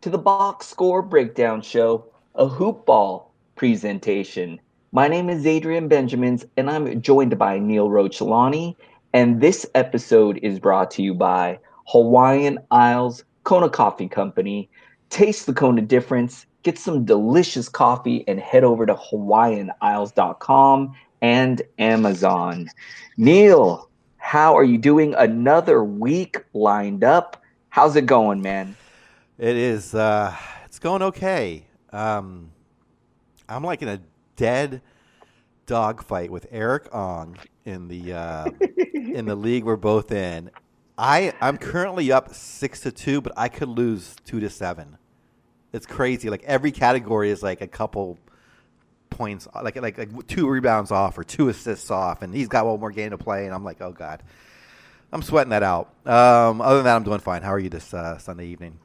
to the Box Score Breakdown Show, a hoop ball presentation. My name is Adrian Benjamins and I'm joined by Neil Rochlani. And this episode is brought to you by Hawaiian Isles Kona Coffee Company. Taste the Kona difference, get some delicious coffee, and head over to HawaiianIsles.com and Amazon. Neil, how are you doing? Another week lined up. How's it going, man? It is. Uh, it's going okay. Um, I'm like in a dead dogfight with Eric Ong in the uh, in the league we're both in. I I'm currently up six to two, but I could lose two to seven. It's crazy. Like every category is like a couple points, like like like two rebounds off or two assists off, and he's got one more game to play, and I'm like, oh god, I'm sweating that out. Um, other than that, I'm doing fine. How are you this uh, Sunday evening?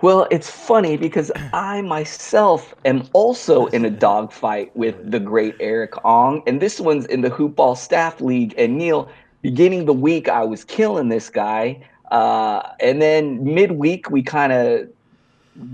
Well, it's funny because I myself am also in a dogfight with the great Eric Ong, and this one's in the Hoopball Staff League. And Neil, beginning the week, I was killing this guy, uh, and then midweek we kind of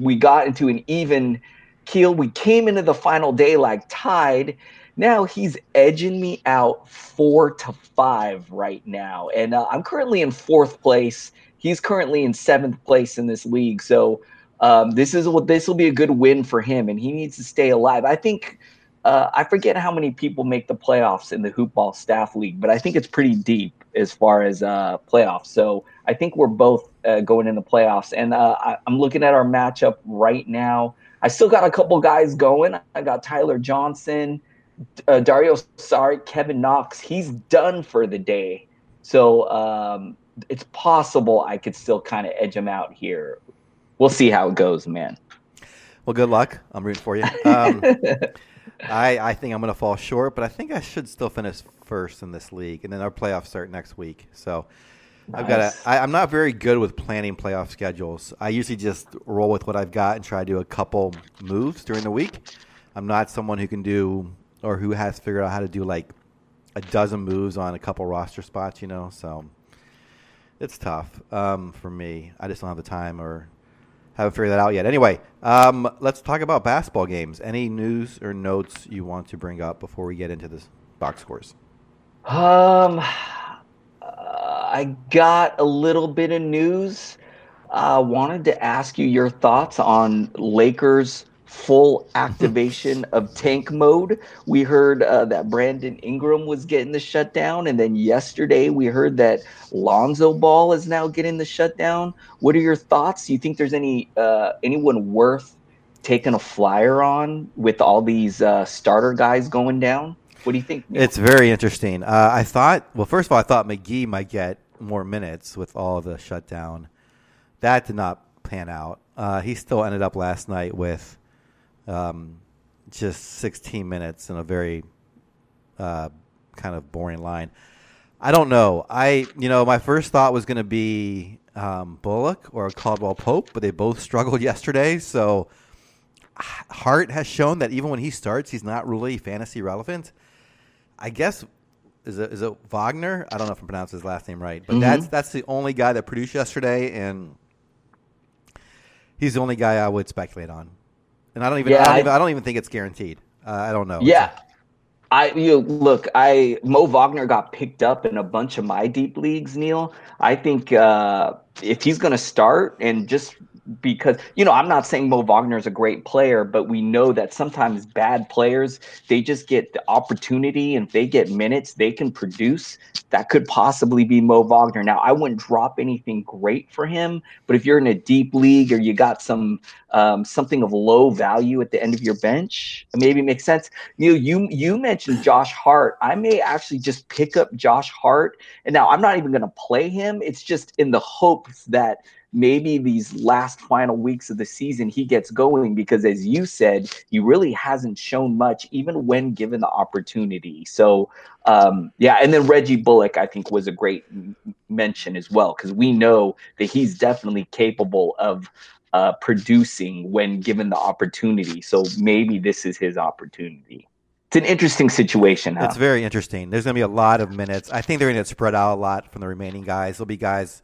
we got into an even keel. We came into the final day like tied. Now he's edging me out four to five right now, and uh, I'm currently in fourth place. He's currently in seventh place in this league, so um, this is what this will be a good win for him, and he needs to stay alive. I think uh, I forget how many people make the playoffs in the Hoopball Staff League, but I think it's pretty deep as far as uh, playoffs. So I think we're both uh, going in the playoffs, and uh, I, I'm looking at our matchup right now. I still got a couple guys going. I got Tyler Johnson, uh, Dario Saric, Kevin Knox. He's done for the day, so um, it's possible I could still kind of edge him out here. We'll see how it goes, man. Well, good luck. I'm rooting for you. Um, I, I think I'm going to fall short, but I think I should still finish first in this league, and then our playoffs start next week. So I've got Nice. a. I, I'm not very good with planning playoff schedules. I usually just roll with what I've got and try to do a couple moves during the week. I'm not someone who can do or who has figured out how to do like a dozen moves on a couple roster spots. You know, so it's tough um, for me. I just don't have the time or haven't figured that out yet. Anyway, um, let's talk about basketball games. Any news or notes you want to bring up before we get into this box scores? Um, uh, I got a little bit of news. I wanted to ask you your thoughts on Lakers' full activation of tank mode. We heard uh, that Brandon Ingram was getting the shutdown, and then yesterday we heard that Lonzo Ball is now getting the shutdown. What are your thoughts? Do you think there's any uh, anyone worth taking a flyer on with all these uh, starter guys going down? What do you think? Neil? It's very interesting. Uh, I thought, well, first of all, I thought McGee might get more minutes with all the shutdown. That did not pan out. Uh, he still ended up last night with um, just 16 minutes in a very uh, kind of boring line. I don't know. I, you know, my first thought was going to be um, Bullock or Caldwell Pope, but they both struggled yesterday. So Hart has shown that even when he starts, he's not really fantasy relevant. I guess is it is it Wagner? I don't know if I pronounced his last name right, but Mhm. that's that's the only guy that produced yesterday, and he's the only guy I would speculate on. And I don't even Yeah, I, don't even, I don't even think it's guaranteed. Uh, I don't know. Yeah. I you look, I Mo Wagner got picked up in a bunch of my deep leagues, Neil. I think uh if he's gonna start and just because you know, I'm not saying Mo Wagner is a great player, but we know that sometimes bad players they just get the opportunity and if they get minutes, they can produce. That could possibly be Mo Wagner. Now, I wouldn't drop anything great for him, but if you're in a deep league or you got some um, something of low value at the end of your bench, maybe it makes sense. Neil, you you mentioned Josh Hart. I may actually just pick up Josh Hart, and now I'm not even going to play him. It's just in the hopes that maybe these last final weeks of the season he gets going because as you said he really hasn't shown much even when given the opportunity so um yeah and then reggie bullock i think was a great mention as well because we know that he's definitely capable of uh, producing when given the opportunity so maybe this is his opportunity it's an interesting situation huh? It's very interesting. There's going to be a lot of minutes. I think they're going to spread out a lot from the remaining guys. There'll be guys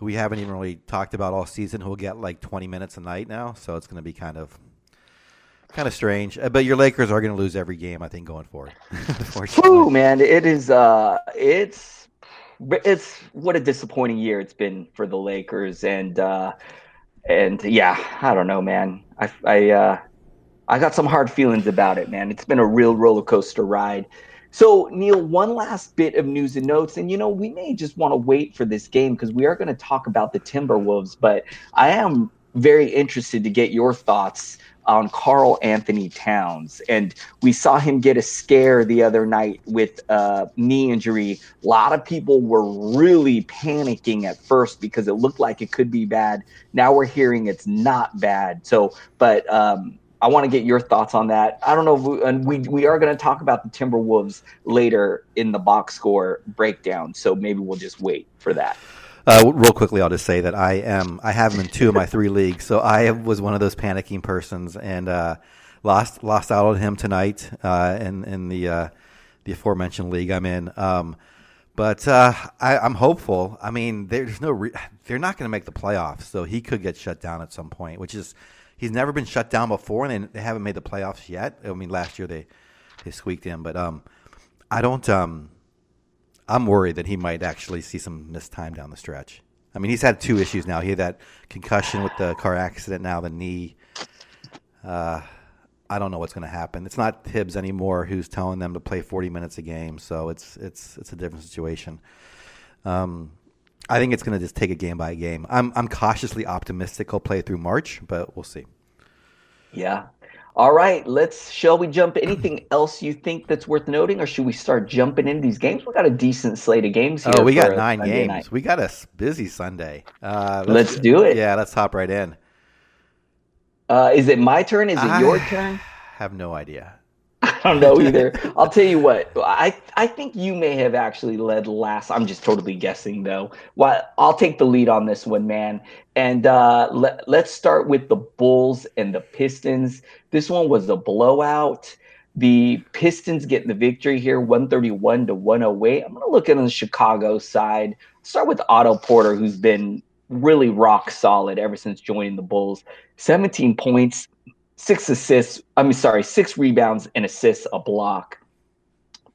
who we haven't even really talked about all season who will get like 20 minutes a night now. So it's going to be kind of kind of strange. Uh, But your Lakers are going to lose every game, I think, going forward. Whew, man, it is. Uh, it's it's what a disappointing year it's been for the Lakers, and uh, and yeah, I don't know, man. I I uh, I got some hard feelings about it, man. It's been a real roller coaster ride. So, Neil, one last bit of news and notes, and you know, we may just want to wait for this game because we are going to talk about the Timberwolves, but I am very interested to get your thoughts on Carl Anthony Towns. And we saw him get a scare the other night with a knee injury. A lot of people were really panicking at first because it looked like it could be bad. Now we're hearing it's not bad. So, but um, I want to get your thoughts on that. I don't know we, and we we are going to talk about the Timberwolves later in the box score breakdown. So maybe we'll just wait for that. Uh, real quickly, I'll just say that I am. I have him in two of my three leagues, so I was one of those panicking persons and uh, lost lost out on him tonight uh, in in the uh, the aforementioned league I'm in. Um, but uh, I, I'm hopeful. I mean, there's no. Re- they're not going to make the playoffs, so he could get shut down at some point. Which is, he's never been shut down before, and they, haven't made the playoffs yet. I mean, last year they they squeaked in, but um, I don't um. I'm worried that he might actually see some missed time down the stretch. I mean, he's had two issues now. He had that concussion with the car accident, now the knee. Uh, I don't know what's going to happen. It's not Tibbs anymore who's telling them to play 40 minutes a game, so it's it's it's a different situation. Um, I think it's going to just take a game by game. I'm I'm cautiously optimistic he'll play through March, but we'll see. Yeah. All right, let's. Shall we jump? Anything else you think that's worth noting, or should we start jumping into these games? We got a decent slate of games here. Oh, we got nine Sunday games. night. We got a busy Sunday. Uh, Let's do it. Yeah, let's hop right in. Uh, is it my turn? Is it your turn? Have no idea. don't know either. I'll tell you what. I I think you may have actually led last. I'm just totally guessing though. Well, I'll take the lead on this one, man. And uh, let let's start with the Bulls and the Pistons. This one was a blowout. The Pistons getting the victory here, 131 to 108. I'm going to look at on the Chicago side. Start with Otto Porter, who's been really rock solid ever since joining the Bulls. 17 points, six assists. I mean, sorry, six rebounds and assists, a block.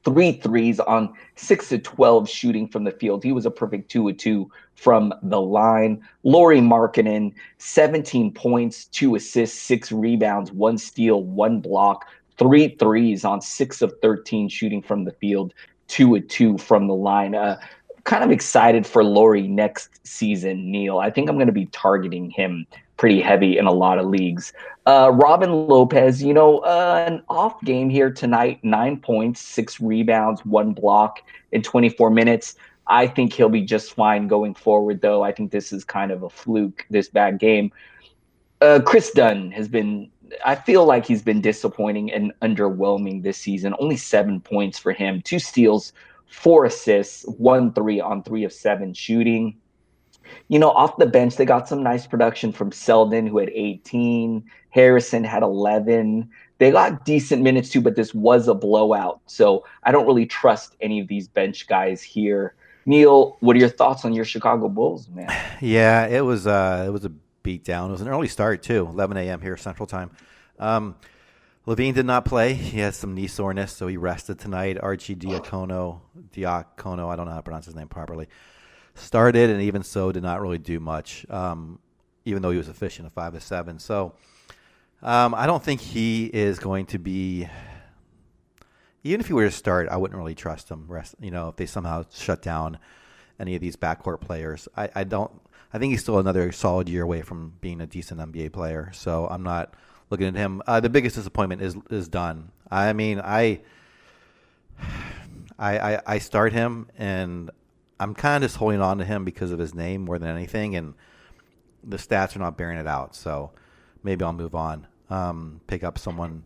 Three threes on six to 12 shooting from the field. He was a perfect two of two from the line. Lauri Markkanen, 17 points, two assists, six rebounds, one steal, one block, three threes on six of 13 shooting from the field, two of two from the line. Uh, kind of excited for Lauri next season, Neil. I think I'm going to be targeting him pretty heavy in a lot of leagues. Uh, Robin Lopez, you know, uh, an off game here tonight, nine points, six rebounds, one block in 24 minutes. I think he'll be just fine going forward, though. I think this is kind of a fluke, this bad game. Uh, Kris Dunn has been, I feel like he's been disappointing and underwhelming this season. Only seven points for him, two steals, four assists, one three on three of seven shooting. You know, off the bench, they got some nice production from Selden, who had 18. Harrison had 11. They got decent minutes too, but this was a blowout. So I don't really trust any of these bench guys here. Neil, what are your thoughts on your Chicago Bulls, man? Yeah, it was uh, it was a beat down. It was an early start too, 11 a.m. here Central Time. Um, LaVine did not play. He has some knee soreness, so he rested tonight. Archie Diacono, Diacono, I don't know how to pronounce his name properly, started and even so did not really do much, um, even though he was efficient at five to seven. So um, I don't think he is going to be. Even if he were to start, I wouldn't really trust him. Rest, you know, if they somehow shut down any of these backcourt players, I, I don't. I think he's still another solid year away from being a decent NBA player. So I'm not looking at him. Uh, the biggest disappointment is is Dunn. I mean, I, I, I, I start him, and I'm kind of just holding on to him because of his name more than anything, and the stats are not bearing it out. So maybe I'll move on. Um, pick up someone,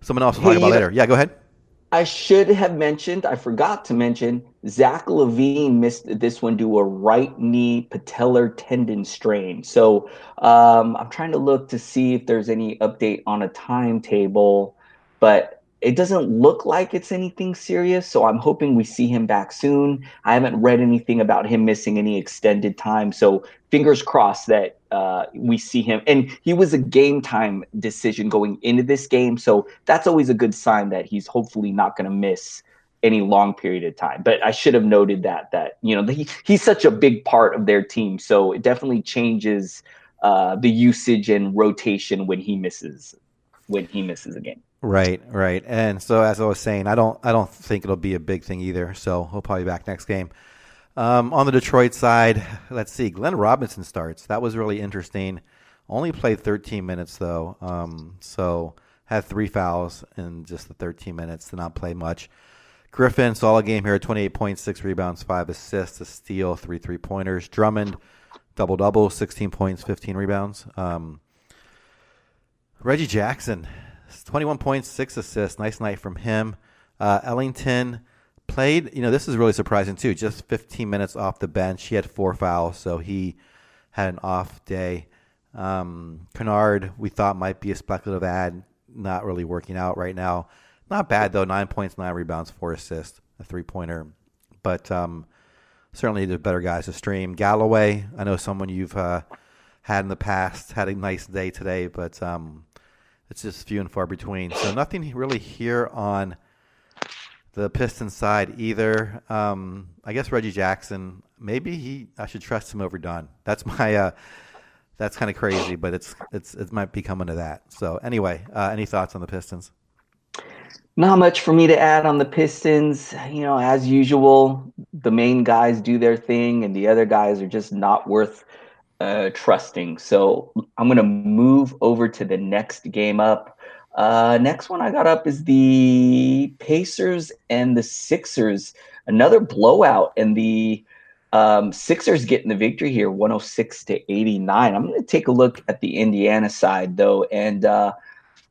someone else to talk about later. Yeah, go ahead. I should have mentioned, I forgot to mention, Zach LaVine missed this one due a right knee patellar tendon strain. So um, I'm trying to look to see if there's any update on a timetable, but it doesn't look like it's anything serious. So I'm hoping we see him back soon. I haven't read anything about him missing any extended time. So fingers crossed that uh, we see him. And he was a game time decision going into this game. So that's always a good sign that he's hopefully not going to miss any long period of time. But I should have noted that, that, you know, he, he's such a big part of their team. So it definitely changes uh, the usage and rotation when he misses, when he misses a game. Right, right. And so as I was saying, I don't I don't think it'll be a big thing either. So he'll probably be back next game. Um, on the Detroit side, let's see. Glenn Robinson starts. That was really interesting. Only played 13 minutes though. Um, so had three fouls in just the 13 minutes. Did not play much. Griffin a game here: 28 points, six rebounds, five assists, a steal, three three pointers. Drummond double double, 16 points, 15 rebounds. Um, Reggie Jackson 21 points, six assists. Nice night from him. Uh, Ellington played, you know, this is really surprising too. Just 15 minutes off the bench. He had four fouls, so he had an off day. Um, Kennard, we thought might be a speculative add, not really working out right now. Not bad though. Nine points, nine rebounds, four assists, a three pointer. But um, certainly there's better guys to stream. Galloway, I know someone you've uh, had in the past, had a nice day today, but um, it's just few and far between. So nothing really here on the Pistons side either. Um, I guess Reggie Jackson. Maybe he. I should trust him over Dunn. That's my. Uh, that's kind of crazy, but it's it's it might be coming to that. So anyway, uh, any thoughts on the Pistons? Not much for me to add on the Pistons. You know, as usual, the main guys do their thing, and the other guys are just not worth uh, trusting. So I'm going to move over to the next game up. Uh, next one I got up is the Pacers and the Sixers. Another blowout, and the um, Sixers getting the victory here, 106 to 89. I'm going to take a look at the Indiana side though, and uh,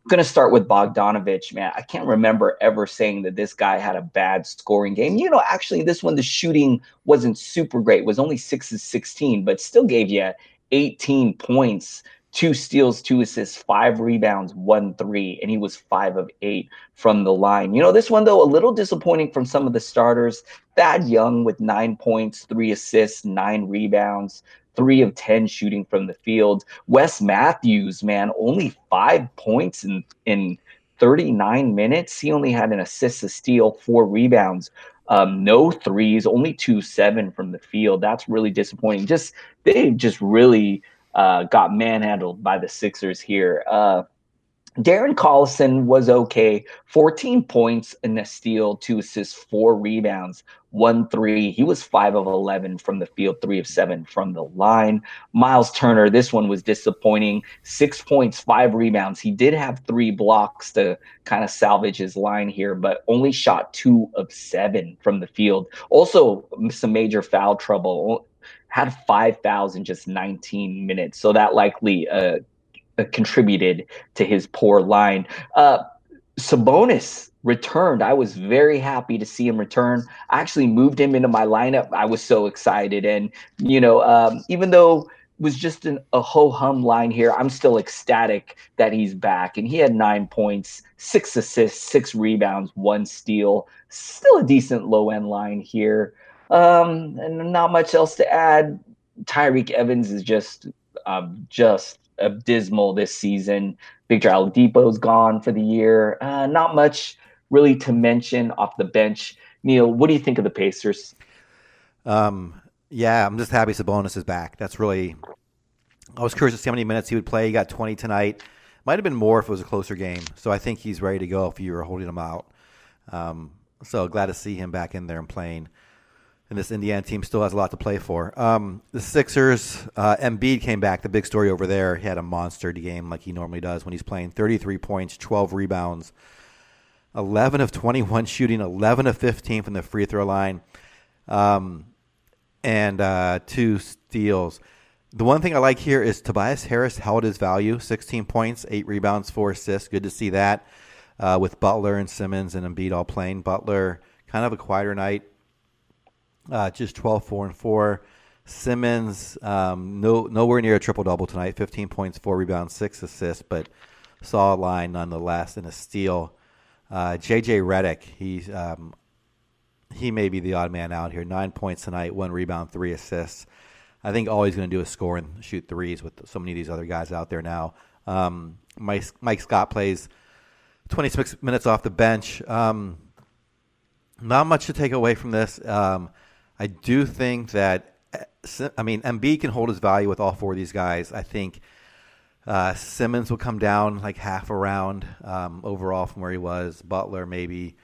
Going to start with Bogdanovich, man. I can't remember ever saying that this guy had a bad scoring game. You know, actually, this one, the shooting wasn't super great. It was only 6 of 16, but still gave you 18 points, two steals, two assists, five rebounds, one three, and he was five of eight from the line. You know, this one, though, a little disappointing from some of the starters. Thad Young with nine points, three assists, nine rebounds three of 10 shooting from the field. Wes Matthews, man, only five points in, in 39 minutes. He only had an assist, a steal, four rebounds. Um, no threes, only two seven from the field. That's really disappointing. Just they just really uh, got manhandled by the Sixers here. Uh, Darren Collison was okay. 14 points and a steal, two assists, four rebounds, one three. He was five of 11 from the field, three of seven from the line. Miles Turner, this one was disappointing. Six points, five rebounds. He did have three blocks to kind of salvage his line here, but only shot two of seven from the field. Also, some major foul trouble. Had five fouls in just 19 minutes. So that likely uh, contributed to his poor line. Uh, Sabonis returned. I was very happy to see him return. I actually moved him into my lineup. I was so excited, and you know, um, even though was just an, a ho hum line here. I'm still ecstatic that he's back. And he had nine points, six assists, six rebounds, one steal. Still a decent low end line here. Um, and not much else to add. Tyreke Evans is just um, just abysmal this season. Victor Oladipo's gone for the year. Uh, not much really to mention off the bench. Neil, what do you think of the Pacers? Um, yeah, I'm just happy Sabonis is back. That's really. I was curious to see how many minutes he would play. He got 20 tonight. Might have been more if it was a closer game. So I think he's ready to go if you were holding him out. Um, so glad to see him back in there and playing and this Indiana team still has a lot to play for. Um, the Sixers, uh, Embiid came back. The big story over there, he had a monster game like he normally does when he's playing. 33 points, 12 rebounds, 11 of 21 shooting, 11 of 15 from the free throw line, um, and uh, two steals. The one thing I like here is Tobias Harris held his value 16 points, 8 rebounds, 4 assists. Good to see that uh, with Butler and Simmons and Embiid all playing. Butler, kind of a quieter night uh, just 12, 4, and 4. Simmons, um, no, nowhere near a triple double tonight. 15 points, 4 rebounds, 6 assists, but saw a line nonetheless, and a steal. Uh, JJ Redick, he's um, he may be the odd man out here. Nine points tonight, one rebound, three assists. I think all he's going to do is score and shoot threes with so many of these other guys out there now. Um, Mike, Mike Scott plays 26 minutes off the bench. Um, not much to take away from this. Um, I do think that I mean Embiid can hold his value with all four of these guys. I think uh, Simmons will come down like half a round um, overall from where he was. Butler maybe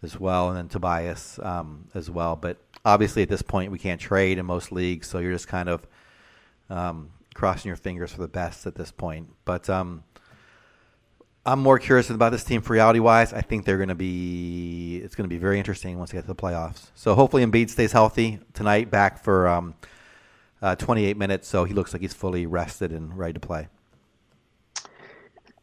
as well, and then Tobias um, as well. But obviously at this point we can't trade in most leagues, so you're just kind of um, crossing your fingers for the best at this point. But um, I'm more curious about this team for reality wise. I think they're going to be it's going to be very interesting once they get to the playoffs. So hopefully Embiid stays healthy tonight, back for um, uh, 28 minutes, so he looks like he's fully rested and ready to play.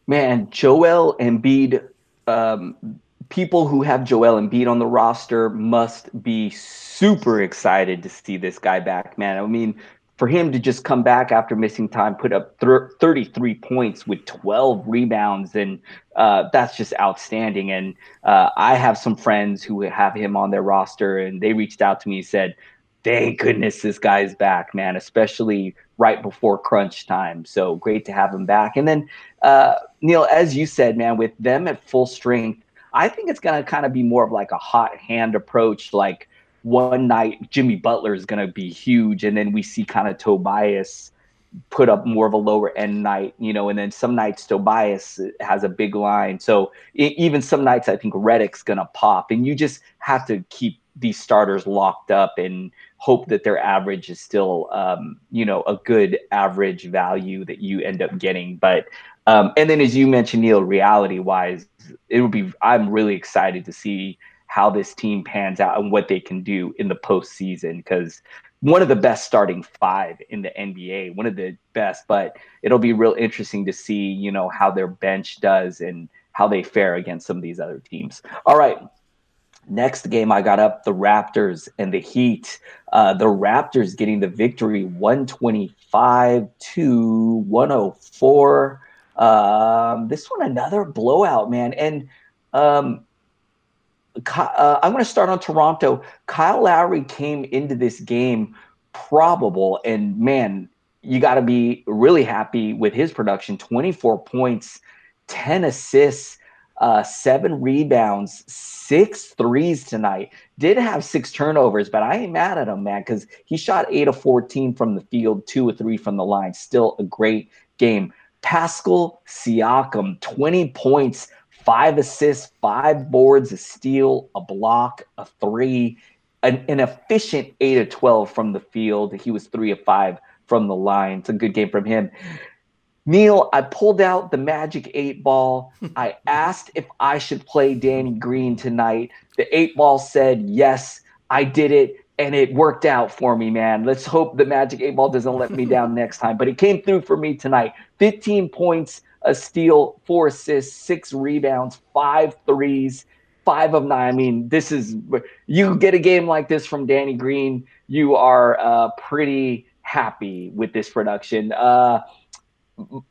Man, Joel Embiid. Um, people who have Joel Embiid on the roster must be super excited to see this guy back, man. I mean, for him to just come back after missing time, put up thir- 33 points with 12 rebounds, and uh, that's just outstanding. And uh, I have some friends who have him on their roster, and they reached out to me and said, "Thank goodness this guy's back, man!" Especially right before crunch time. So great to have him back. And then uh, Neil, as you said, man, with them at full strength, I think it's going to kind of be more of like a hot hand approach, like one night Jimmy Butler is going to be huge, and then we see kind of Tobias put up more of a lower end night, you know, and then some nights Tobias has a big line. So it, even some nights I think Redick's going to pop, and you just have to keep these starters locked up and hope that their average is still, um, you know, a good average value that you end up getting. But um, and then as you mentioned, Neil, reality wise, it would be. I'm really excited to see how this team pans out and what they can do in the postseason because one of the best starting five in the NBA, one of the best. But it'll be real interesting to see, you know, how their bench does and how they fare against some of these other teams. All right. Next game, I got up the Raptors and the Heat. Uh, the Raptors getting the victory 125 to 104. Um, this one, another blowout, man. And um, uh, I'm going to start on Toronto. Kyle Lowry came into this game probable, and man, you got to be really happy with his production 24 points, 10 assists, uh, seven rebounds, six threes tonight. Did have six turnovers, but I ain't mad at him, man, because he shot eight of 14 from the field, two or three from the line. Still a great game. Pascal Siakam, 20 points, five assists, five boards, a steal, a block, a three, an, an efficient eight of 12 from the field. He was three of five from the line. It's a good game from him. Neil, I pulled out the magic eight ball. I asked if I should play Danny Green tonight. The eight ball said yes, I did it, and it worked out for me, man. Let's hope the magic eight ball doesn't let me down next time. But it came through for me tonight. 15 points, a steal, four assists, six rebounds, five threes, five of nine. I mean, this is you get a game like this from Danny Green, you are uh, pretty happy with this production. Uh,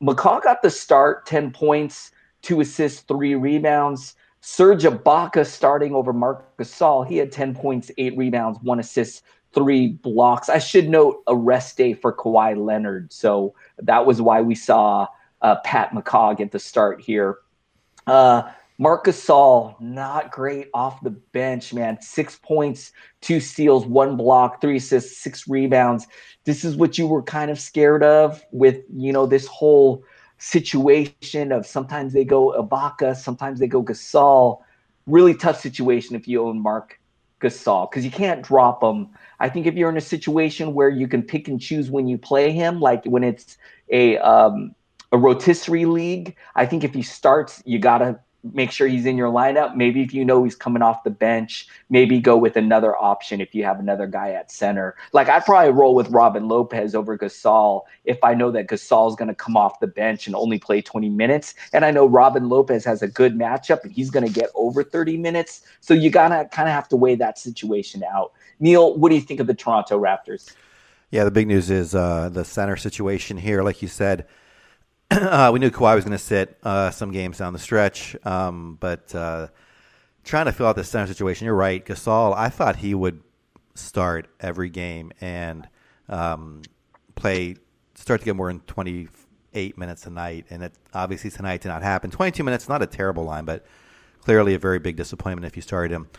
McCaw got the start, 10 points, two assists, three rebounds. Serge Ibaka starting over Marc Gasol. He had 10 points, eight rebounds, one assist, three blocks. I should note a rest day for Kawhi Leonard. So that was why we saw uh, Pat McCaw at the start here. Uh, Marc Gasol, not great off the bench, man. Six points, two steals, one block, three assists, six rebounds. This is what you were kind of scared of with, you know, this whole situation of sometimes they go Ibaka, sometimes they go Gasol. Really tough situation if you own Marc Gasol because you can't drop him. I think if you're in a situation where you can pick and choose when you play him, like when it's a um, a rotisserie league, I think if he starts, you gotta make sure he's in your lineup. Maybe if you know he's coming off the bench, maybe go with another option if you have another guy at center. Like I'd probably roll with Robin Lopez over Gasol if I know that Gasol is going to come off the bench and only play 20 minutes. And I know Robin Lopez has a good matchup and he's going to get over 30 minutes. So you got to kind of have to weigh that situation out. Neil, what do you think of the Toronto Raptors? Yeah, the big news is uh, the center situation here. Like you said, uh, we knew Kawhi was going to sit uh, some games down the stretch, um, but uh, trying to fill out the center situation, you're right. Gasol, I thought he would start every game and um, play, start to get more than 28 minutes a night, and it obviously tonight did not happen. 22 minutes, not a terrible line, but clearly a very big disappointment if you started him.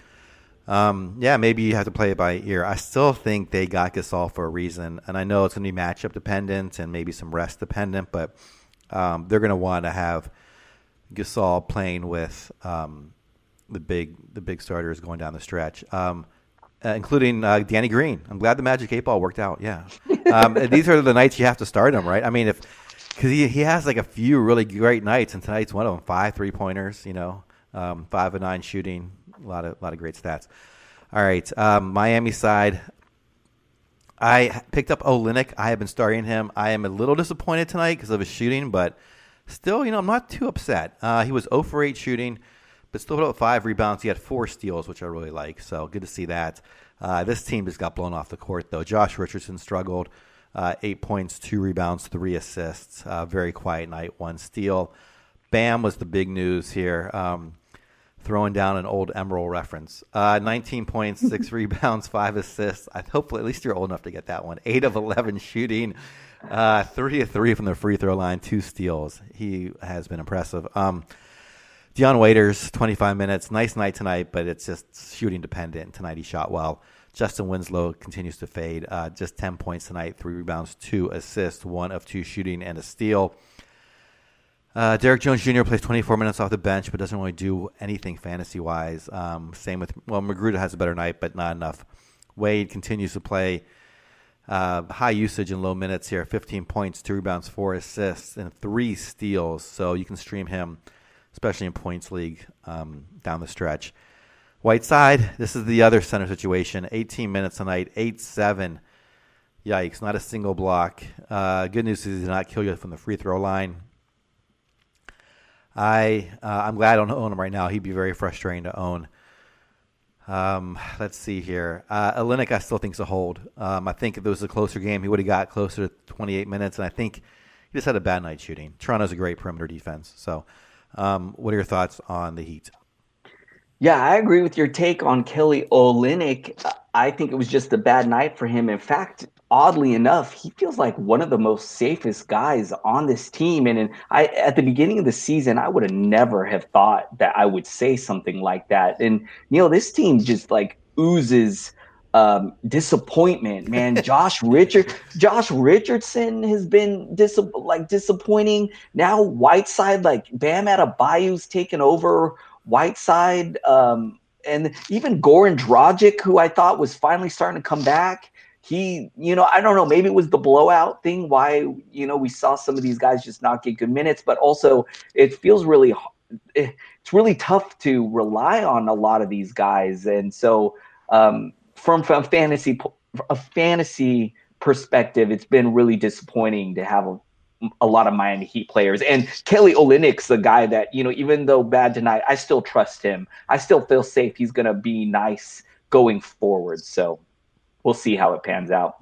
Um, yeah, maybe you have to play it by ear. I still think they got Gasol for a reason, and I know it's going to be matchup dependent and maybe some rest dependent, but – um, they're going to want to have Gasol playing with um, the big the big starters going down the stretch, um, uh, including uh, Danny Green. I'm glad the Magic Eight Ball worked out. Yeah, um, these are the nights you have to start him, right? I mean, if because he he has like a few really great nights, and tonight's one of them. Five three pointers, you know, um, five of nine shooting, a lot of a lot of great stats. All right, um, Miami side. I picked up Olynyk. I have been starting him. I am a little disappointed tonight because of his shooting, but still, you know, I'm not too upset. Uh, he was 0 for 8 shooting, but still put up five rebounds. He had four steals, which I really like. So good to see that. Uh, this team just got blown off the court, though. Josh Richardson struggled. Uh, eight points, two rebounds, three assists. Uh, very quiet night, one steal. Bam was the big news here. Um, throwing down an old Emeril reference. Uh, 19 points, six rebounds, five assists. I hopefully at least you're old enough to get that one. Eight of 11 shooting, uh, three of three from the free throw line, two steals. He has been impressive. Um, Dion Waiters, 25 minutes. Nice night tonight, but it's just shooting dependent. Tonight he shot well. Justise Winslow continues to fade. Uh, just 10 points tonight, three rebounds, two assists, one of two shooting, and a steal. Uh, Derrick Jones Jr. plays 24 minutes off the bench, but doesn't really do anything fantasy wise. Um, same with well, McGruder has a better night, but not enough. Wade continues to play uh, high usage and low minutes here. 15 points, two rebounds, four assists, and three steals. So you can stream him, especially in points league um, down the stretch. Whiteside, this is the other center situation. 18 minutes a night, 8 7 Yikes! Not a single block. Uh, good news is he did not kill you from the free throw line. I uh, I'm glad I don't own him right now. He'd be very frustrating to own. Um, let's see here. Uh, Olynyk, I still think's a hold. Um, I think if it was a closer game, he would have got closer to 28 minutes, and I think he just had a bad night shooting. Toronto's a great perimeter defense. So, um, what are your thoughts on the Heat? Yeah, I agree with your take on Kelly Olynyk. I think it was just a bad night for him. In fact, oddly enough, he feels like one of the most safest guys on this team. And, and I, at the beginning of the season, I would have never have thought that I would say something like that. And Neil, this team just like oozes um, disappointment, man. Josh Richard, Josh Richardson has been dis- like disappointing. Now Whiteside, like Bam Adebayo's taken over Whiteside, um, and even Goran Dragic, who I thought was finally starting to come back. He, you know, I don't know, maybe it was the blowout thing why, you know, we saw some of these guys just not get good minutes, but also it feels really, it's really tough to rely on a lot of these guys. And so, um, from, from fantasy, a fantasy perspective, it's been really disappointing to have a lot of Miami Heat players. And Kelly Olynyk's the guy that, you know, even though bad tonight, I still trust him. I still feel safe he's going to be nice going forward. So we'll see how it pans out.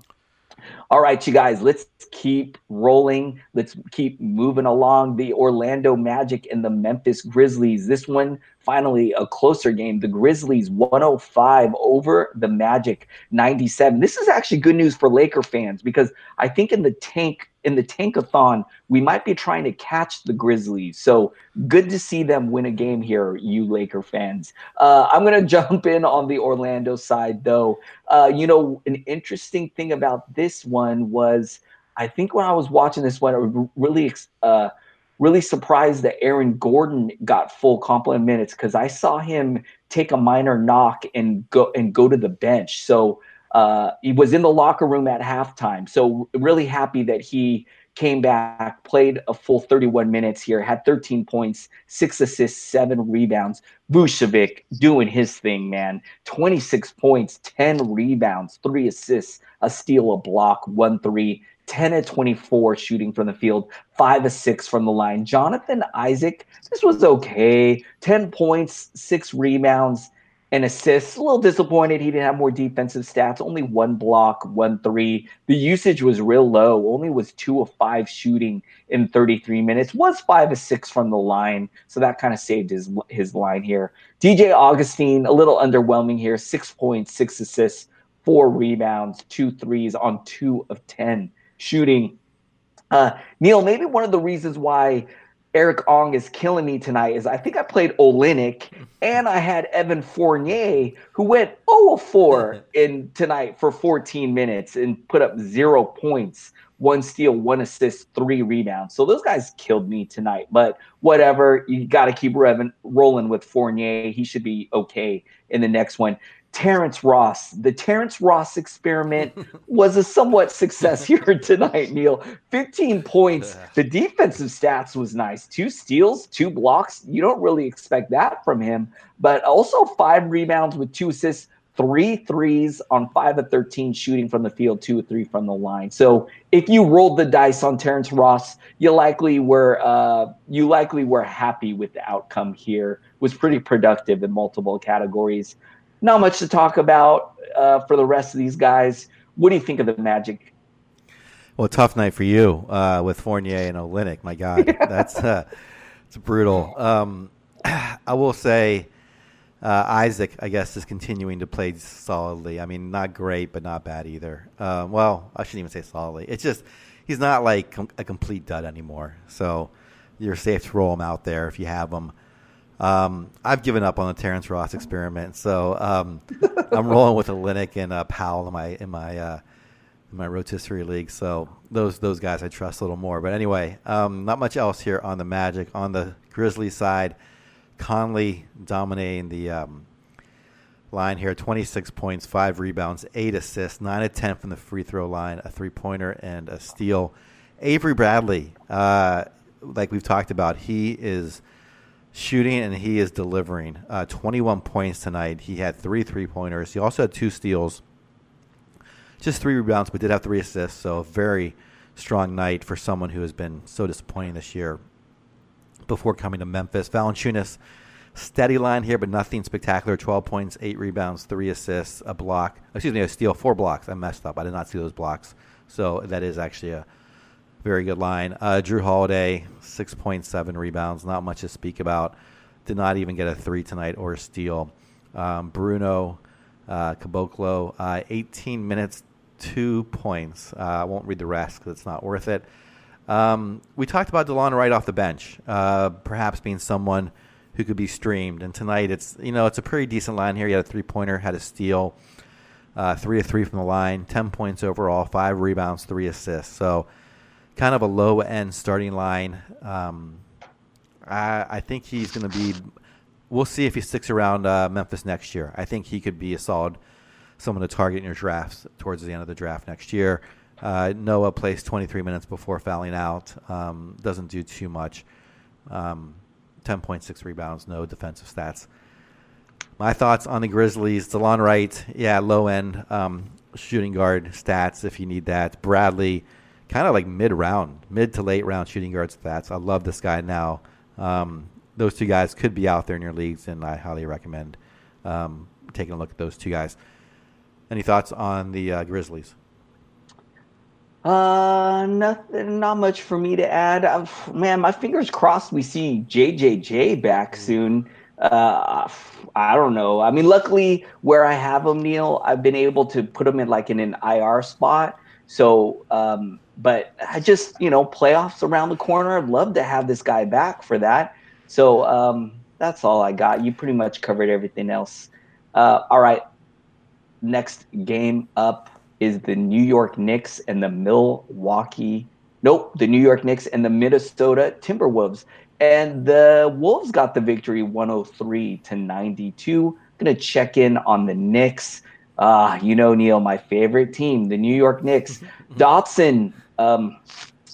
All right, you guys, let's keep rolling. Let's keep moving along. The Orlando Magic and the Memphis Grizzlies. This one finally a closer game. The Grizzlies 105 over the Magic 97. This is actually good news for Laker fans because I think in the tank in the tankathon we might be trying to catch the Grizzlies. So good to see them win a game here, you Laker fans. Uh, I'm gonna jump in on the Orlando side though. Uh, you know, an interesting thing about this one was I think when I was watching this one, it really. Uh, really surprised that Aaron Gordon got full complement minutes because I saw him take a minor knock and go and go to the bench. So uh, he was in the locker room at halftime. So really happy that he came back, played a full 31 minutes here, had 13 points, six assists, seven rebounds. Vucevic doing his thing, man. 26 points, 10 rebounds, three assists, a steal, a block, one three. 10 of 24 shooting from the field, 5 of 6 from the line. Jonathan Isaac, this was okay. 10 points, 6 rebounds, and assists. A little disappointed he didn't have more defensive stats. Only one block, one three. The usage was real low. Only was 2 of 5 shooting in 33 minutes. Was 5 of 6 from the line. So that kind of saved his his line here. DJ Augustin a little underwhelming here. 6 points, 6 assists, 4 rebounds, two threes on 2 of 10 shooting. Uh, Neil, maybe one of the reasons why Eric Ong is killing me tonight is I think I played Olynyk and I had Evan Fournier who went 0 4 in tonight for 14 minutes and put up zero points, one steal, one assist, three rebounds. So those guys killed me tonight. But whatever, you got to keep Revan rolling with Fournier. He should be okay in the next one. Terrence Ross. The Terrence Ross experiment was a somewhat success here tonight, Neil. 15 points. The defensive stats was nice. Two steals, two blocks. You don't really expect that from him, but also five rebounds with two assists, three threes on five of 13 shooting from the field, two or three from the line. So if you rolled the dice on Terrence Ross, you likely were uh, you likely were happy with the outcome here. Was pretty productive in multiple categories not much to talk about uh, for the rest of these guys. What do you think of the Magic? Well, tough night for you uh, with Fournier and Olynyk. My God, yeah. that's uh, it's brutal. Um, I will say uh, Isaac, I guess, is continuing to play solidly. I mean, not great, but not bad either. Uh, well, I shouldn't even say solidly. It's just he's not like com- a complete dud anymore. So you're safe to roll him out there if you have him. Um, I've given up on the Terrence Ross experiment, so um, I'm rolling with Olynyk and a Powell in my in my uh, in my rotisserie league. So those those guys I trust a little more. But anyway, um, not much else here on the Magic. On the Grizzly side, Conley dominating the um, line here. 26 points, five rebounds, eight assists, nine of 10 from the free throw line, a three pointer and a steal. Avery Bradley, uh, like we've talked about, he is shooting and he is delivering. Uh, 21 points tonight. He had three three pointers. He also had two steals. just three rebounds, but did have three assists. So very strong night for someone who has been so disappointing this year. Before coming to Memphis, Valanciunas steady line here, but nothing spectacular. Twelve points, eight rebounds, three assists, a block. Excuse me, a steal, four blocks. I messed up. I did not see those blocks. So that is actually a very good line. Uh, Jrue Holiday, six point seven rebounds. Not much to speak about. Did not even get a three tonight or a steal. Um, Bruno uh, Caboclo, uh, 18 minutes, two points. Uh, I won't read the rest because it's not worth it. Um, we talked about Delon Wright off the bench, uh, perhaps being someone who could be streamed. And tonight, it's you know it's a pretty decent line here. He had a three pointer, had a steal, uh, three to three from the line, ten points overall, five rebounds, three assists. So kind of a low end starting line. Um, I, I, think he's going to be. We'll see if he sticks around uh, Memphis next year. I think he could be a solid someone to target in your drafts towards the end of the draft next year. Uh, Noah plays 23 minutes before fouling out. Um, doesn't do too much. Um, 10.6 rebounds, no defensive stats. My thoughts on the Grizzlies: Delon Wright, yeah, low end um, shooting guard stats if you need that. Bradley, kind of like mid round, mid to late round shooting guard stats. I love this guy now. Um, those two guys could be out there in your leagues, and I highly recommend um, taking a look at those two guys. Any thoughts on the uh, Grizzlies? Uh, nothing, not much for me to add. Uh, man, my fingers crossed we see JJJ back soon. Uh, I don't know. I mean, luckily where I have him, Neil, I've been able to put him in like in an IR spot. So, um, but I just, you know, playoffs around the corner. I'd love to have this guy back for that. So, um, that's all I got. You pretty much covered everything else. Uh, all right. Next game up is the New York Knicks and the Milwaukee. Nope, the New York Knicks and the Minnesota Timberwolves. And the Wolves got the victory 103 to 92. Gonna check in on the Knicks. Uh, you know, Neil, my favorite team, the New York Knicks. Dotson, um,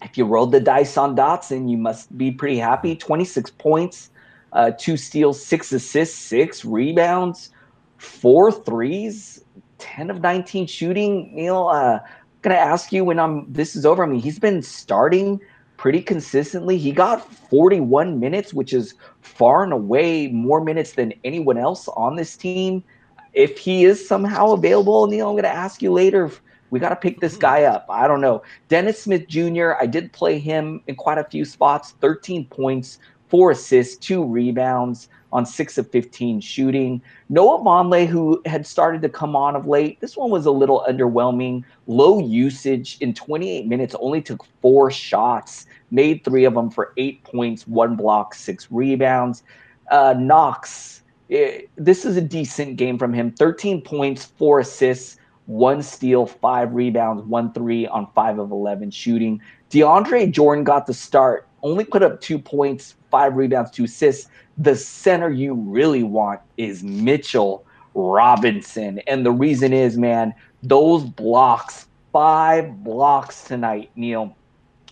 if you rolled the dice on Dotson, you must be pretty happy. 26 points, uh, two steals, six assists, six rebounds, four threes. 10 of 19 shooting. Neil, uh, I'm gonna ask you when I'm this is over. I mean, he's been starting pretty consistently. He got 41 minutes, which is far and away more minutes than anyone else on this team. If he is somehow available, Neil, I'm gonna ask you later. We got to pick this guy up. I don't know. Dennis Smith Jr., I did play him in quite a few spots 13 points, four assists, two rebounds on six of 15 shooting. Noah Vonleh, who had started to come on of late, this one was a little underwhelming. Low usage in 28 minutes, only took four shots, made three of them for eight points, one block, six rebounds. Uh, Knox, it, eh, this is a decent game from him 13 points, four assists, one steal, five rebounds, one three on five of 11 shooting. DeAndre Jordan got the start, only put up two points, five rebounds, two assists. The center you really want is Mitchell Robinson. And the reason is, man, those blocks, five blocks tonight, Neil.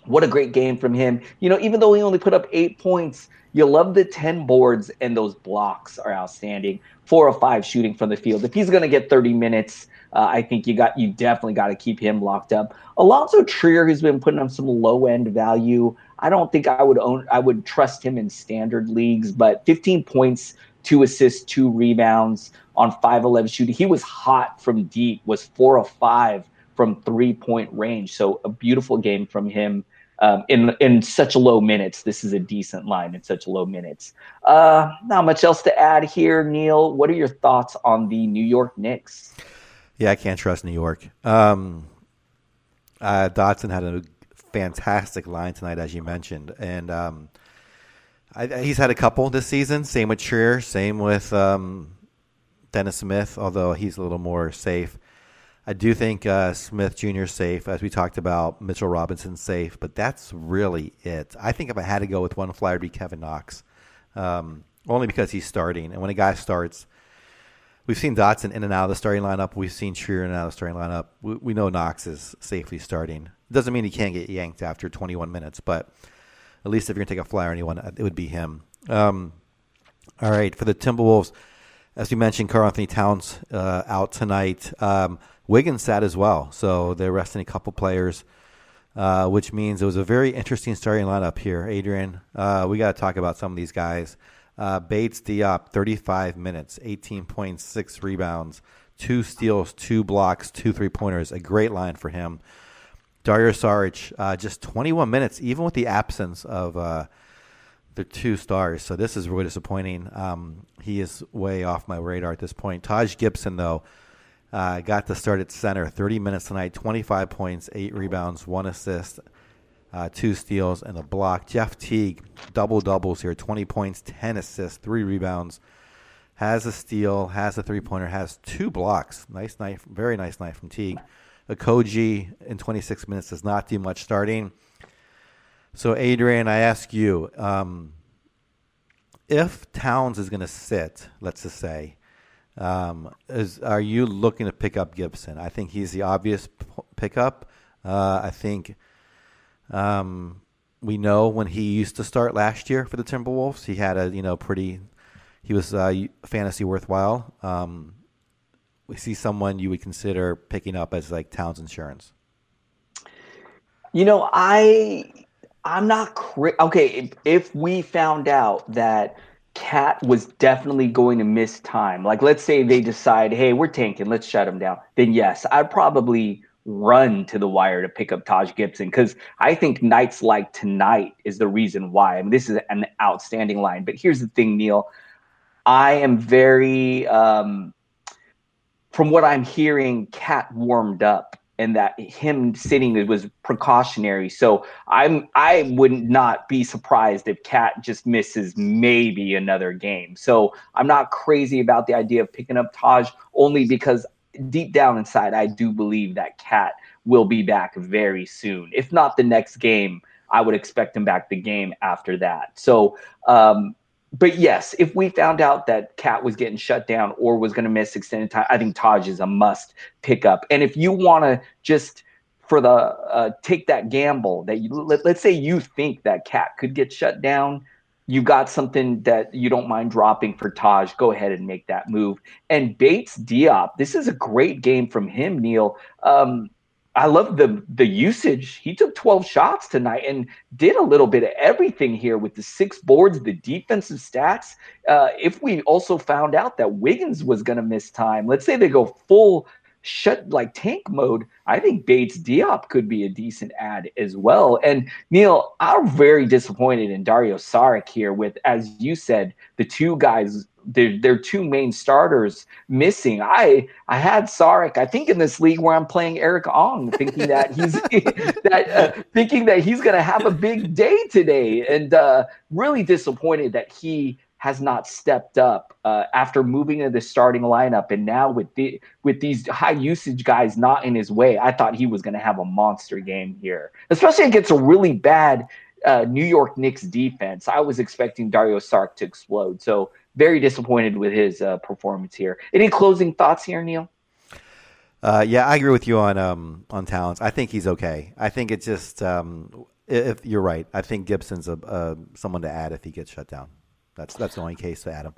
What a great game from him. You know, even though he only put up eight points, you love the 10 boards and those blocks are outstanding. Four or five shooting from the field. If he's going to get 30 minutes, uh, I think you got you definitely got to keep him locked up. Alonzo Trier, who's been putting up some low end value. I don't think I would own I would trust him in standard leagues, but 15 points, two assists, two rebounds on 5'11 shooting. He was hot from deep, was four of five from three point range. So a beautiful game from him. Um, in in such low minutes, this is a decent line in such low minutes. Uh, not much else to add here, Neil. What are your thoughts on the New York Knicks? Yeah, I can't trust New York. Um, uh, Dotson had a fantastic line tonight, as you mentioned, and um, I, he's had a couple this season. Same with Trier, same with um, Dennis Smith, although he's a little more safe. I do think uh, Smith Jr. safe, as we talked about. Mitchell Robinson safe, but that's really it. I think if I had to go with one flyer, it'd be Kevin Knox, um, only because he's starting, and when a guy starts we've seen Dotson in and out of the starting lineup. We've seen Trier in and out of the starting lineup. We, we know Knox is safely starting. Doesn't mean he can't get yanked after 21 minutes, but at least if you're going to take a flyer on anyone, it would be him. Um, all right, for the Timberwolves, as we mentioned, Karl Anthony Towns uh, out tonight. Um, Wiggins sat as well, so they're resting a couple players, uh, which means it was a very interesting starting lineup here. Adrian, uh, we got to talk about some of these guys. Uh, Bates Diop, 35 minutes, 18.6 rebounds, two steals, two blocks, two three pointers. A great line for him. Dario Saric, uh, just 21 minutes, even with the absence of uh, the two stars. So this is really disappointing. Um, he is way off my radar at this point. Taj Gibson, though, uh, got to start at center, 30 minutes tonight, 25 points, eight rebounds, one assist, uh, two steals, and a block. Jeff Teague, double doubles here, 20 points, 10 assists, three rebounds. Has a steal, has a three pointer, has two blocks. Nice night, very nice night from Teague. Okogie in 26 minutes does not do much starting. So, Adrian, I ask you um, if Towns is going to sit, let's just say, um, is, are you looking to pick up Gibson? I think he's the obvious p- pickup. Uh, I think um, we know when he used to start last year for the Timberwolves, he had a you know pretty, he was uh, fantasy worthwhile. Um, we see someone you would consider picking up as like Towns Insurance? You know, I I'm not cra- okay. If, if we found out that Cat was definitely going to miss time, like let's say they decide, hey, we're tanking, let's shut him down. Then yes, I'd probably run to the wire to pick up Taj Gibson because I think nights like tonight is the reason why. I mean, this is an outstanding line. But here's the thing, Neil. I am very um, from what I'm hearing, Cat warmed up and that him sitting was precautionary. So I'm I would not be surprised if Cat just misses maybe another game. So I'm not crazy about the idea of picking up Taj only because deep down inside I do believe that Cat will be back very soon. If not the next game, I would expect him back the game after that. So um, but yes, if we found out that Cat was getting shut down or was going to miss extended time, I think Taj is a must pick up. And if you want to just for the uh, take that gamble that you let, let's say you think that Cat could get shut down, you got something that you don't mind dropping for Taj, go ahead and make that move. And Bates Diop, this is a great game from him, Neil. Um, I love the the usage. He took 12 shots tonight and did a little bit of everything here with the six boards, the defensive stats. Uh, if we also found out that Wiggins was going to miss time, let's say they go full shut like tank mode, I think Bates Diop could be a decent ad as well. And Neil, I'm very disappointed in Dario Saric here with, as you said, the two guys their their two main starters missing. I I had Saric. I think in this league where I'm playing Eric Ong, thinking that he's that uh, thinking that he's going to have a big day today, and uh, really disappointed that he has not stepped up uh, after moving into the starting lineup, and now with the with these high usage guys not in his way, I thought he was going to have a monster game here, especially against a really bad uh, New York Knicks defense. I was expecting Dario Saric to explode. So very disappointed with his uh, performance here. Any closing thoughts here, Neil? Uh, yeah, I agree with you on um, on Towns. I think he's okay. I think it's just um, if you're right. I think Gibson's a, someone to add if he gets shut down. That's that's the only case Adam.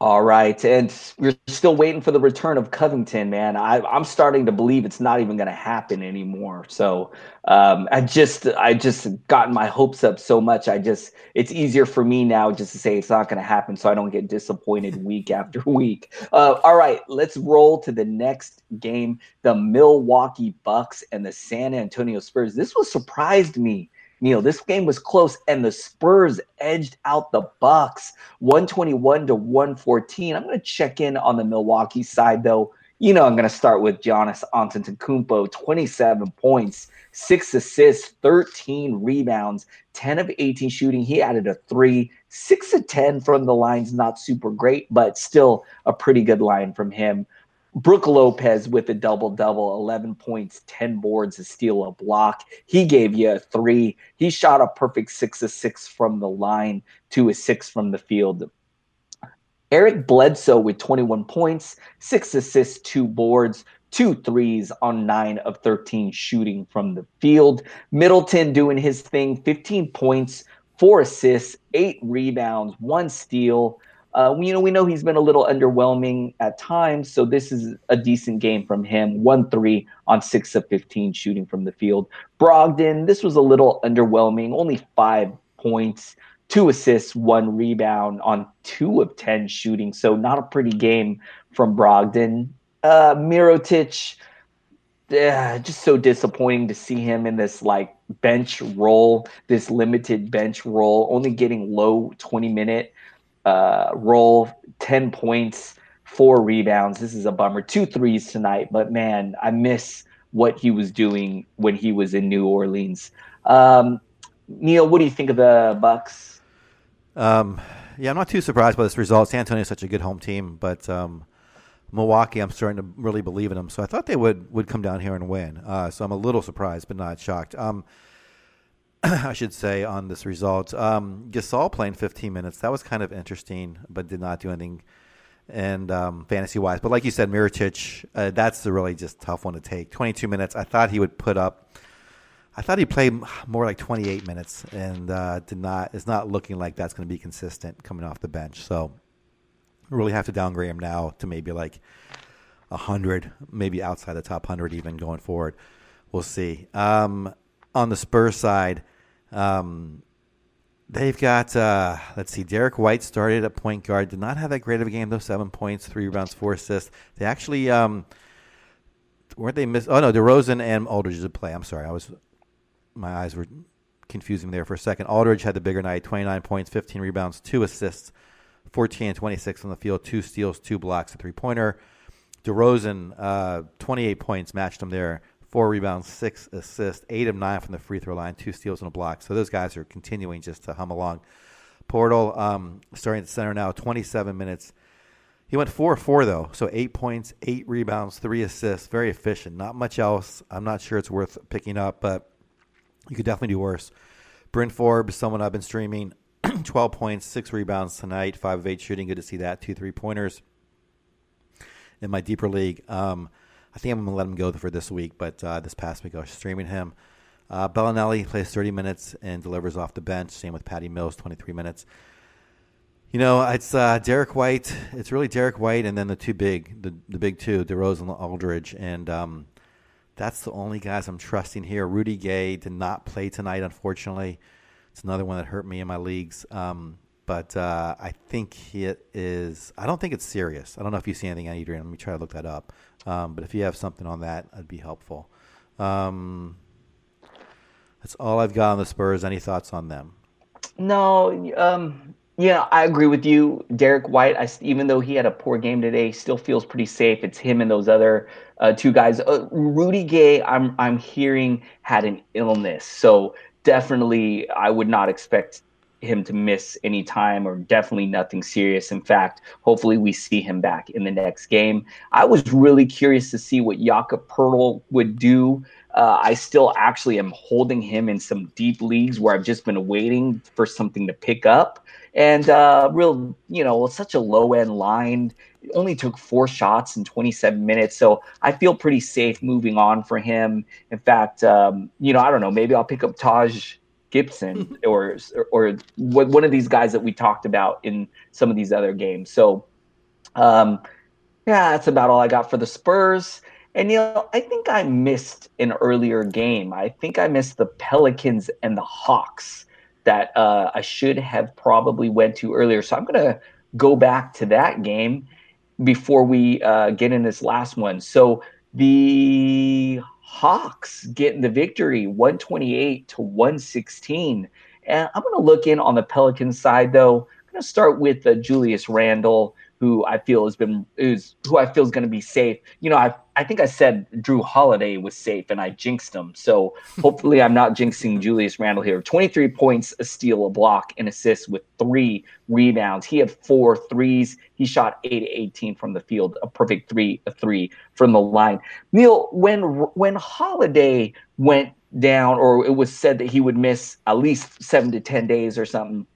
All right, and we're still waiting for the return of Covington, man. I, am starting to believe it's not even going to happen anymore. So um, I just, I just gotten my hopes up so much. I just, it's easier for me now just to say it's not going to happen, so I don't get disappointed week after week. Uh, all right, let's roll to the next game: the Milwaukee Bucks and the San Antonio Spurs. This was surprised me Neil, this game was close, and the Spurs edged out the Bucks 121 to 114. I'm going to check in on the Milwaukee side, though. You know, I'm going to start with Giannis Antetokounmpo, 27 points, six assists, 13 rebounds, 10 of 18 shooting. He added a three, six of 10 from the lines. Not super great, but still a pretty good line from him. Brook Lopez with a double double, 11 points, 10 boards, a steal, a block. He gave you a three. He shot a perfect six of six from the line, two of six from the field. Eric Bledsoe with 21 points, six assists, two boards, two threes on nine of 13 shooting from the field. Middleton doing his thing, 15 points, four assists, eight rebounds, one steal. Uh, you know, we know he's been a little underwhelming at times, so this is a decent game from him. 1 3 on 6 of 15 shooting from the field. Brogdon, this was a little underwhelming, only five points, two assists, one rebound on 2 of 10 shooting, so not a pretty game from Brogdon. Uh, Mirotic, yeah, just so disappointing to see him in this like bench role, this limited bench role, only getting low 20 minute uh, role, 10 points, four rebounds. This is a bummer. Two threes tonight, but man, I miss what he was doing when he was in New Orleans. Um, Neil, what do you think of the Bucks? Um, yeah, I'm not too surprised by this result. San Antonio is such a good home team, but um, Milwaukee, I'm starting to really believe in them. So I thought they would would come down here and win. Uh, so I'm a little surprised, but not shocked. Um, I should say on this result. Um, Gasol playing 15 minutes. That was kind of interesting, but did not do anything. And um, fantasy wise, but like you said, Mirotic, uh, that's the really just tough one to take. 22 minutes. I thought he would put up. I thought he played more like 28 minutes, and uh, did not. It's not looking like that's going to be consistent coming off the bench. So really have to downgrade him now to maybe like hundred, maybe outside the top hundred even going forward. We'll see. Um, on the Spurs side, um, they've got uh, let's see, Derrick White started at point guard. Did not have that great of a game though. Seven points, three rebounds, four assists. They actually um, weren't they miss? Oh no, DeRozan and Aldridge did play. I'm sorry, I was my eyes were confusing there for a second. Aldridge had the bigger night, 29 points, 15 rebounds, two assists. 14 and 26 on the field, two steals, two blocks, a three pointer. DeRozan, uh, 28 points, matched him there. Four rebounds, six assists, eight of nine from the free throw line, two steals and a block. So those guys are continuing just to hum along. Poeltl um, starting at the center now, 27 minutes. He went 4 4, though. So eight points, eight rebounds, three assists. Very efficient. Not much else. I'm not sure it's worth picking up, but you could definitely do worse. Bryn Forbes, someone I've been streaming. 12 points, six rebounds tonight, five of eight shooting. Good to see that. Two three pointers in my deeper league. Um, I think I'm going to let him go for this week, but uh, this past week I was streaming him. Uh, Belinelli plays 30 minutes and delivers off the bench. Same with Patty Mills, 23 minutes. You know, it's uh, Derrick White. It's really Derrick White, and then the two big, the, the big two, DeRozan and Aldridge, and um, that's the only guys I'm trusting here. Rudy Gay did not play tonight, unfortunately. It's another one that hurt me in my leagues. Um, but uh, I think it is. I don't think it's serious. I don't know if you see anything on Adrian. Let me try to look that up. Um, but if you have something on that, that'd be helpful. Um, that's all I've got on the Spurs. Any thoughts on them? No. Um, yeah, I agree with you. Derrick White, I, even though he had a poor game today, still feels pretty safe. It's him and those other uh, two guys. Uh, Rudy Gay, I'm I'm hearing had an illness, so definitely I would not expect him to miss any time or definitely nothing serious. In fact, hopefully we see him back in the next game. I was really curious to see what Jakob Poeltl would do. Uh, I still actually am holding him in some deep leagues where I've just been waiting for something to pick up. And uh, real, you know, such a low end line only took four shots in 27 minutes. So I feel pretty safe moving on for him. In fact, um, you know, I don't know, maybe I'll pick up Taj Gibson or, or one of these guys that we talked about in some of these other games. So, um, yeah, that's about all I got for the Spurs. And you know, I think I missed an earlier game. I think I missed the Pelicans and the Hawks that uh, I should have probably went to earlier. So I'm gonna go back to that game before we uh, get in this last one. So the Hawks getting the victory 128 to 116. And I'm going to look in on the Pelicans side, though. I'm going to start with uh, Julius Randle who I feel has been is who I feel is going to be safe. You know, I I think I said Jrue Holiday was safe and I jinxed him. So hopefully I'm not jinxing Julius Randle here. 23 points, a steal, a block, an assist with three rebounds. He had four threes. He shot 8 to 18 from the field, a perfect three, a three from the line. Neil, when when Holiday went down, or it was said that he would miss at least seven to ten days or something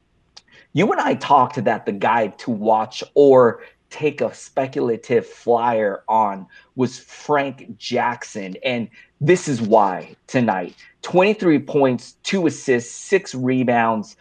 you and I talked that the guy to watch or take a speculative flyer on was Frank Jackson. And this is why tonight 23 points, two assists, six rebounds.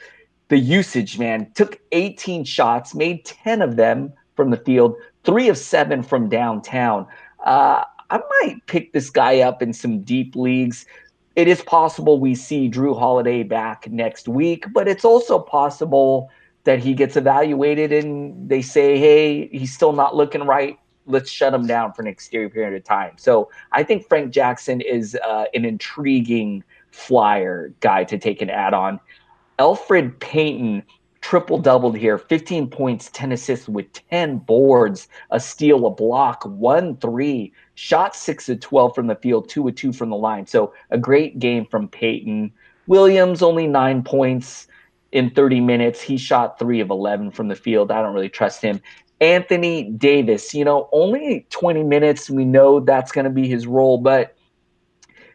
the usage, man, took 18 shots, made 10 of them from the field, three of seven from downtown. Uh, I might pick this guy up in some deep leagues. It is possible we see Jrue Holiday back next week, but it's also possible that he gets evaluated and they say, hey, he's still not looking right. Let's shut him down for an exterior period of time. So I think Frank Jackson is uh, an intriguing flyer guy to take an add on. Elfrid Payton triple doubled here 15 points, 10 assists with 10 boards, a steal, a block, one three, shot six of 12 from the field, two of two from the line. So a great game from Payton. Williams only nine points in 30 minutes. He shot three of 11 from the field. I don't really trust him. Anthony Davis, you know, only 20 minutes. We know that's going to be his role, but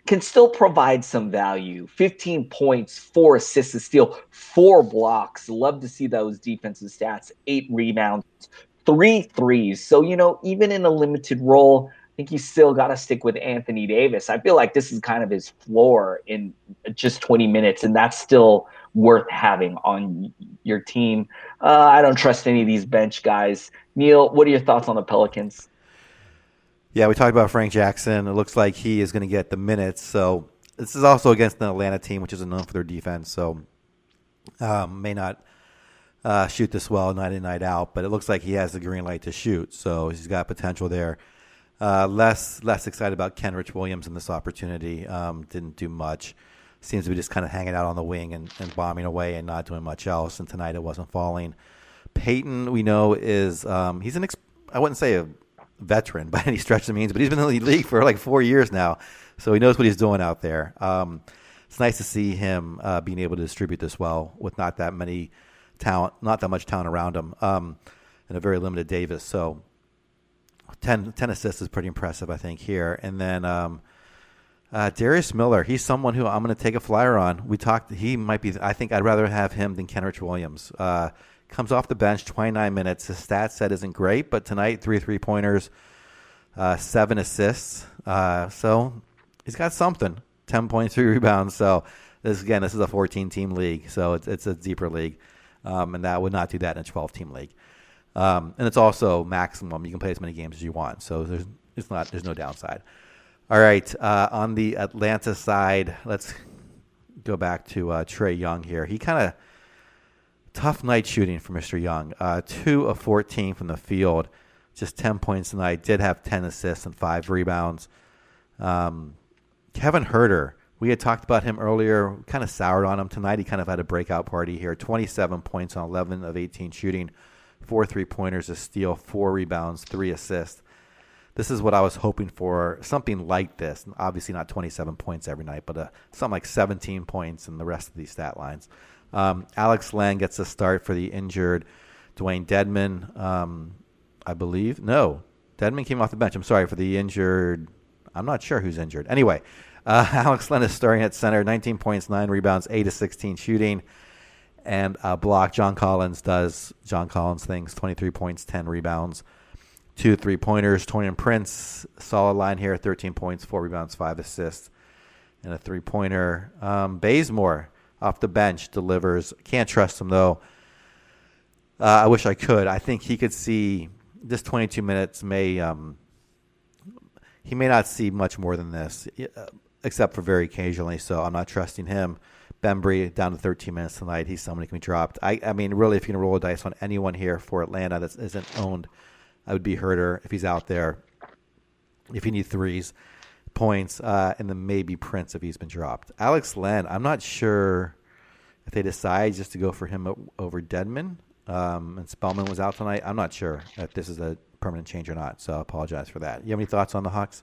can still provide some value. 15 points, four assists, a steal, four blocks. Love to see those defensive stats. Eight rebounds, three threes. So, you know, even in a limited role, I think you still got to stick with Anthony Davis. I feel like this is kind of his floor in just 20 minutes, and that's still worth having on your team. Uh, I don't trust any of these bench guys. Neil, what are your thoughts on the Pelicans? Yeah, we talked about Frank Jackson. It looks like he is going to get the minutes. So this is also against the Atlanta team, which is known for their defense. So um, may not uh, shoot this well night in night out, but it looks like he has the green light to shoot. So he's got potential there. Uh, less less excited about Kenrich Williams in this opportunity. Um, didn't do much. Seems to be just kind of hanging out on the wing and, and bombing away and not doing much else. And tonight it wasn't falling. Payton, we know, is um, he's an ex- I wouldn't say a veteran by any stretch of the means, but he's been in the league for like four years now, so he knows what he's doing out there. Um, it's nice to see him uh, being able to distribute this well with not that many talent, not that much talent around him, um, and a very limited Davis. So 10, 10, assists is pretty impressive, I think, here. And then um, uh, Darius Miller, he's someone who I'm going to take a flyer on. We talked, he might be, I think I'd rather have him than Kenrich Williams. Uh, comes off the bench 29 minutes. His stat set isn't great, but tonight three three pointers, uh, seven assists. Uh, so he's got something. 10 points, three rebounds. So this again, this is a 14 team league, so it's it's a deeper league, um, and that would not do that in a 12 team league. Um, and it's also maximum. You can play as many games as you want, so there's it's not there's no downside. All right, uh, on the Atlanta side, let's go back to uh, Trae Young here. He kind of tough night shooting for Mr. Young. Uh, two of 14 from the field, just 10 points tonight. Did have 10 assists and five rebounds. Um, Kevin Huerter, we had talked about him earlier, kind of soured on him tonight. He kind of had a breakout party here. 27 points on 11 of 18 shooting, four three pointers, a steal, four rebounds, three assists. This is what I was hoping for, something like this. Obviously, not 27 points every night, but uh, something like 17 points in the rest of these stat lines. Um, Alex Len gets a start for the injured Dewayne Dedmon, um, I believe. No, Dedmon came off the bench. I'm sorry for the injured. I'm not sure who's injured. Anyway, uh, Alex Len is starting at center, 19 points, nine rebounds, eight to 16 shooting, and a block. John Collins does John Collins things: 23 points, 10 rebounds, two three pointers. Taurean Prince, solid line here, 13 points, four rebounds, five assists, and a three pointer. Um, Bazemore off the bench delivers. Can't trust him though. Uh, I wish I could. I think he could see this 22 minutes may um, he may not see much more than this, uh, except for very occasionally. So I'm not trusting him. Bembry down to 13 minutes tonight. He's someone who can be dropped. I, I mean, really, if you can roll a dice on anyone here for Atlanta that isn't owned, I would be Huerter if he's out there. If you need threes, points, uh, and then maybe Prince if he's been dropped. Alex Len, I'm not sure if they decide just to go for him over Dedmon. Um, and Spellman was out tonight. I'm not sure if this is a permanent change or not. So I apologize for that. You have any thoughts on the Hawks?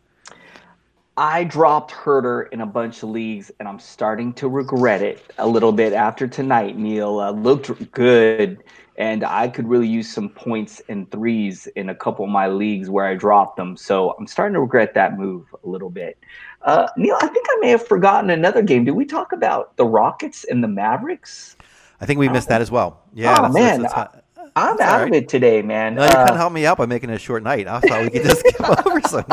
I dropped Huerter in a bunch of leagues, and I'm starting to regret it a little bit after tonight. Neil uh, looked good and I could really use some points and threes in a couple of my leagues where I dropped them. So I'm starting to regret that move a little bit. Uh, Neil, I think I may have forgotten another game. Did we talk about the Rockets and the Mavericks? I think we missed that as well. Yeah, oh, that's, man. That's, that's, I, am out right. of it today, man. No, you uh, kind of helped me out by making it a short night. I thought we could just skip over some.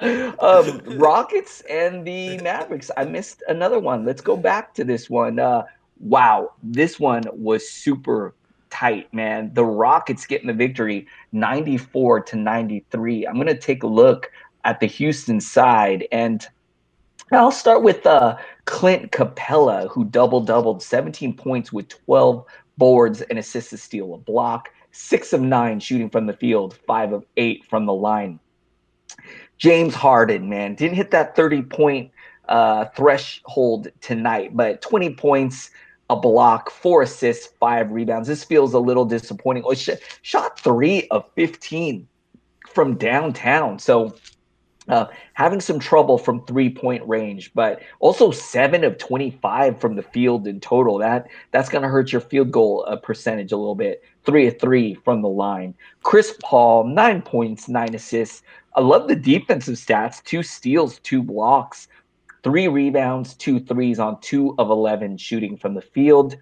um, Rockets and the Mavericks. I missed another one. Let's go back to this one. Uh, wow, this one was super tight, man. The Rockets getting the victory 94 to 93. I'm going to take a look at the Houston side and I'll start with uh, Clint Capela, who double doubled 17 points with 12 boards and assists to steal a block, six of nine shooting from the field, five of eight from the line. James Harden, man, didn't hit that 30 point uh, threshold tonight, but 20 points, a block, four assists, five rebounds. This feels a little disappointing. Oh, sh- shot three of 15 from downtown. So uh, having some trouble from three point range, but also seven of 25 from the field in total. That that's going to hurt your field goal uh, percentage a little bit. Three of three from the line. Chris Paul, nine points, nine assists. I love the defensive stats two steals, two blocks, three rebounds, two threes on two of 11 shooting from the field.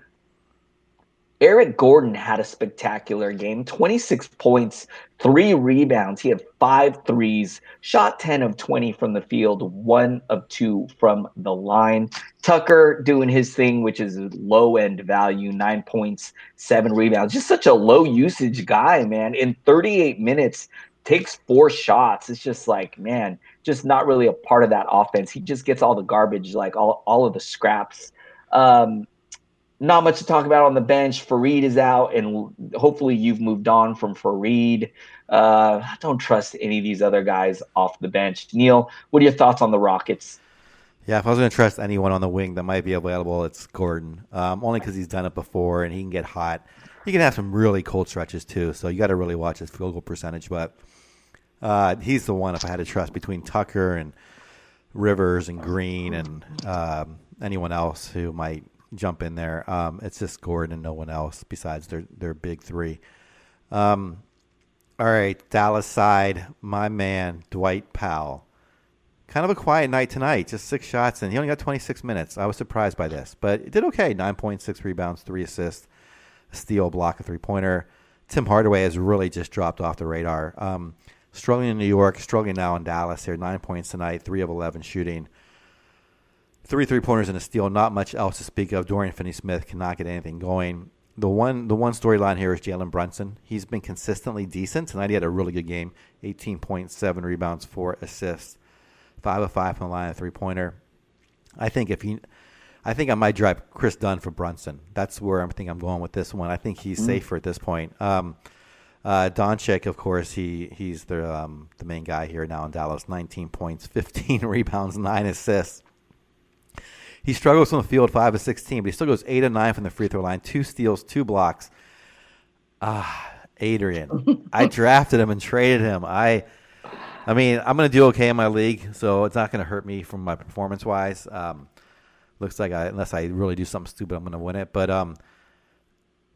Eric Gordon had a spectacular game 26 points, three rebounds. He had five threes, shot 10 of 20 from the field, one of two from the line. Tucker doing his thing, which is low end value, nine points, seven rebounds. Just such a low usage guy, man. In 38 minutes, takes four shots. It's just like, man, just not really a part of that offense. He just gets all the garbage, like all, all of the scraps. Um, not much to talk about on the bench. Faried is out, and hopefully you've moved on from Faried. Uh, I don't trust any of these other guys off the bench. Neil, what are your thoughts on the Rockets? Yeah, if I was going to trust anyone on the wing that might be available, it's Gordon. Um, only because he's done it before and he can get hot. He can have some really cold stretches too, so you got to really watch his field goal percentage. But uh, he's the one if I had to trust between Tucker and Rivers and Green and um, anyone else who might jump in there. Um, it's just Gordon and no one else besides their their big three. Um, all right, Dallas side, my man Dwight Powell. Kind of a quiet night tonight, just six shots, and he only got 26 minutes. I was surprised by this, but it did okay. 9.6 rebounds, three assists, steal, block, a three pointer. Tim Hardaway has really just dropped off the radar. Um, struggling in New York, struggling now in Dallas. Here, nine points tonight, three of 11 shooting. Three three pointers and a steal. Not much else to speak of. Dorian Finney-Smith cannot get anything going. The one the one storyline here is Jalen Brunson. He's been consistently decent. Tonight he had a really good game. 18.7 rebounds, four assists, five of five from the line, a three pointer. I think if he, I think I might drive Kris Dunn for Brunson. That's where I think I'm going with this one. I think he's mm. safer at this point. Um, uh, Doncic, of course, he he's the um, the main guy here now in Dallas. 19 points, 15 rebounds, nine assists. He struggles from the field, five of sixteen, but he still goes eight of nine from the free throw line, two steals, two blocks. Ah, Adrian, I drafted him and traded him. I, I mean, I'm going to do okay in my league, so it's not going to hurt me from my performance wise. Um, looks like I, unless I really do something stupid, I'm going to win it. But um,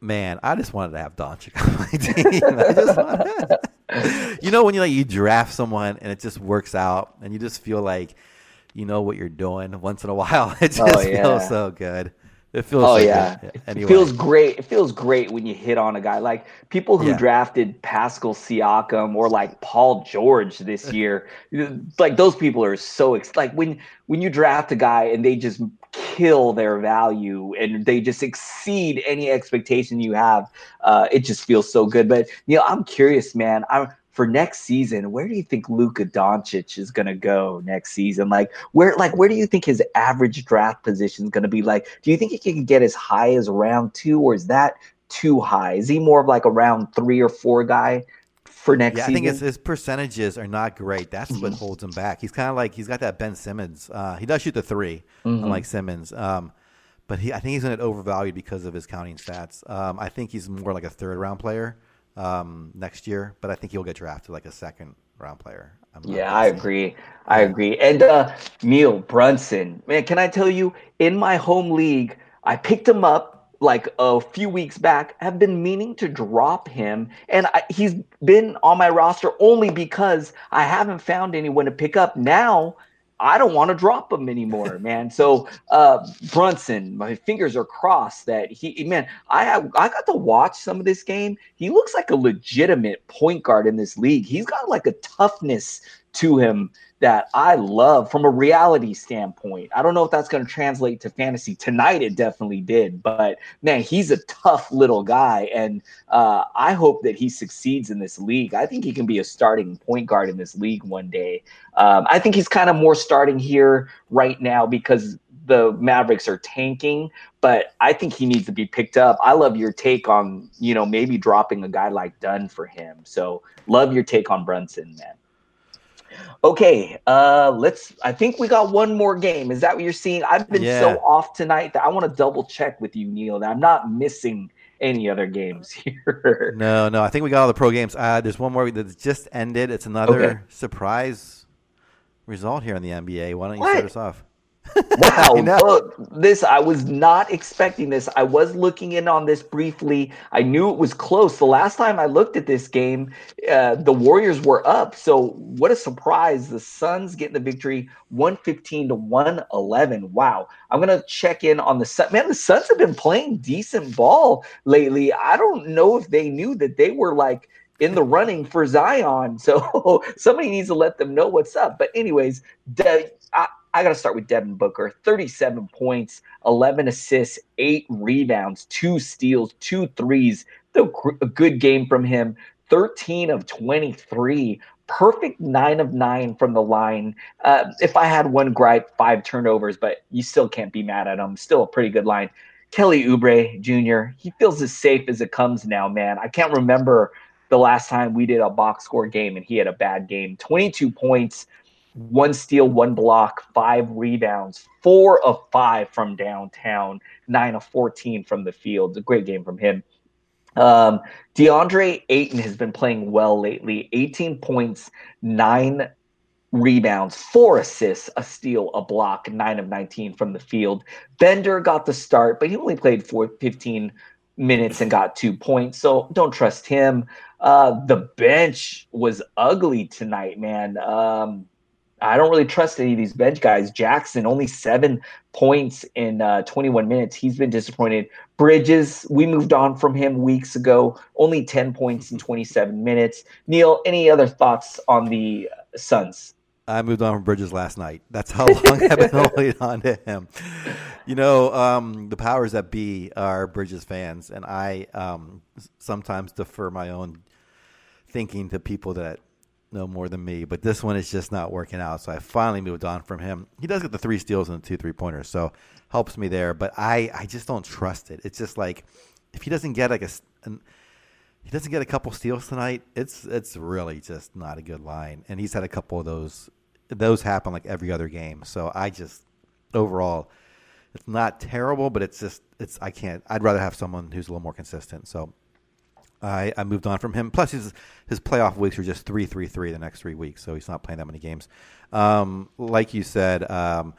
man, I just wanted to have Doncic on my team. I just wanted, you know, when you like you draft someone and it just works out, and you just feel like you know what you're doing once in a while. It oh, just oh, yeah. feels so good. It feels. Oh so yeah, anyway. it feels great. It feels great when you hit on a guy like people who yeah. drafted Pascal Siakam or like Paul George this year. like those people are so ex- like when when you draft a guy and they just kill their value and they just exceed any expectation you have. Uh, it just feels so good. But you know, I'm curious, man. I'm for next season, where do you think Luka Doncic is going to go next season? Like where, like where do you think his average draft position is going to be? Like, do you think he can get as high as round two, or is that too high? Is he more of like a round three or four guy for next yeah, season? I think his, his percentages are not great. That's mm-hmm. what holds him back. He's kind of like he's got that Ben Simmons. Uh, he does shoot the 3 mm-hmm. unlike Simmons. Um, but he, I think he's going to overvalued because of his counting stats. Um, I think he's more like a third round player um, next year, but I think he'll get drafted like a second round player. yeah, I agree. I agree. And uh, Neil Brunson, man, can I tell you, in my home league, I picked him up like a few weeks back. Have been meaning to drop him, and I, he's been on my roster only because I haven't found anyone to pick up. Now I don't want to drop him anymore, man. So uh, Brunson, my fingers are crossed that he, man, I have, I got to watch some of this game. He looks like a legitimate point guard in this league. He's got like a toughness to him that I love from a reality standpoint. I don't know if that's going to translate to fantasy tonight. It definitely did, but man, he's a tough little guy, and uh, I hope that he succeeds in this league. I think he can be a starting point guard in this league one day. Um, I think he's kind of more starting here right now because the Mavericks are tanking, but I think he needs to be picked up. I love your take on, you know, maybe dropping a guy like Dunn for him. So love your take on Brunson, man. Okay, uh, let's. I think we got one more game. Is that what you're seeing? I've been Yeah. so off tonight that I want to double check with you, Neil, that I'm not missing any other games here. No, no. I think we got all the pro games. Uh, there's one more that just ended. It's another Okay. surprise result here in the NBA. Why don't you What? start us off? Wow, know. look, this I was not expecting this. I was looking in on this briefly. I knew it was close. The last time I looked at this game, uh, the Warriors were up. So what a surprise! The Suns getting the victory, one fifteen to one eleven. Wow, I'm gonna check in on the Sun. Man, the Suns have been playing decent ball lately. I don't know if they knew that they were like in the running for Zion. So somebody needs to let them know what's up. But anyways, I, I got to start with Devin Booker. 37 points, 11 assists, eight rebounds, two steals, two threes. A good game from him. 13 of 23. Perfect nine of nine from the line. Uh, if I had one gripe, five turnovers, but you still can't be mad at him. Still a pretty good line. Kelly Oubre Jr., he feels as safe as it comes now, man. I can't remember the last time we did a box score game and he had a bad game. 22 points, one steal, one block, five rebounds, four of five from downtown, nine of 14 from the field. A great game from him. Um, DeAndre Ayton has been playing well lately 18 points, nine rebounds, four assists, a steal, a block, nine of 19 from the field. Bender got the start, but he only played for 15 minutes and got two points. So don't trust him. Uh, the bench was ugly tonight, man. Um, I don't really trust any of these bench guys. Jackson only seven points in uh, 21 minutes. He's been disappointed. Bridges, we moved on from him weeks ago. Only 10 points in 27 minutes. Neil, any other thoughts on the Suns? I moved on from Bridges last night. That's how long I've been holding on to him. You know, um, the powers that be are Bridges fans, and I um, sometimes defer my own thinking to people that know more than me. But this one is just not working out, so I finally moved on from him. He does get the three steals and the two three pointers, so helps me there. But I, I just don't trust it. It's just like if he doesn't get like a, an, he doesn't get a couple steals tonight, it's it's really just not a good line. And he's had a couple of those. Those happen like every other game. So I just overall, it's not terrible, but it's just it's I can't. I'd rather have someone who's a little more consistent. So I, I moved on from him. Plus his his playoff weeks are just three three three the next three weeks, so he's not playing that many games. Um, like you said. Um,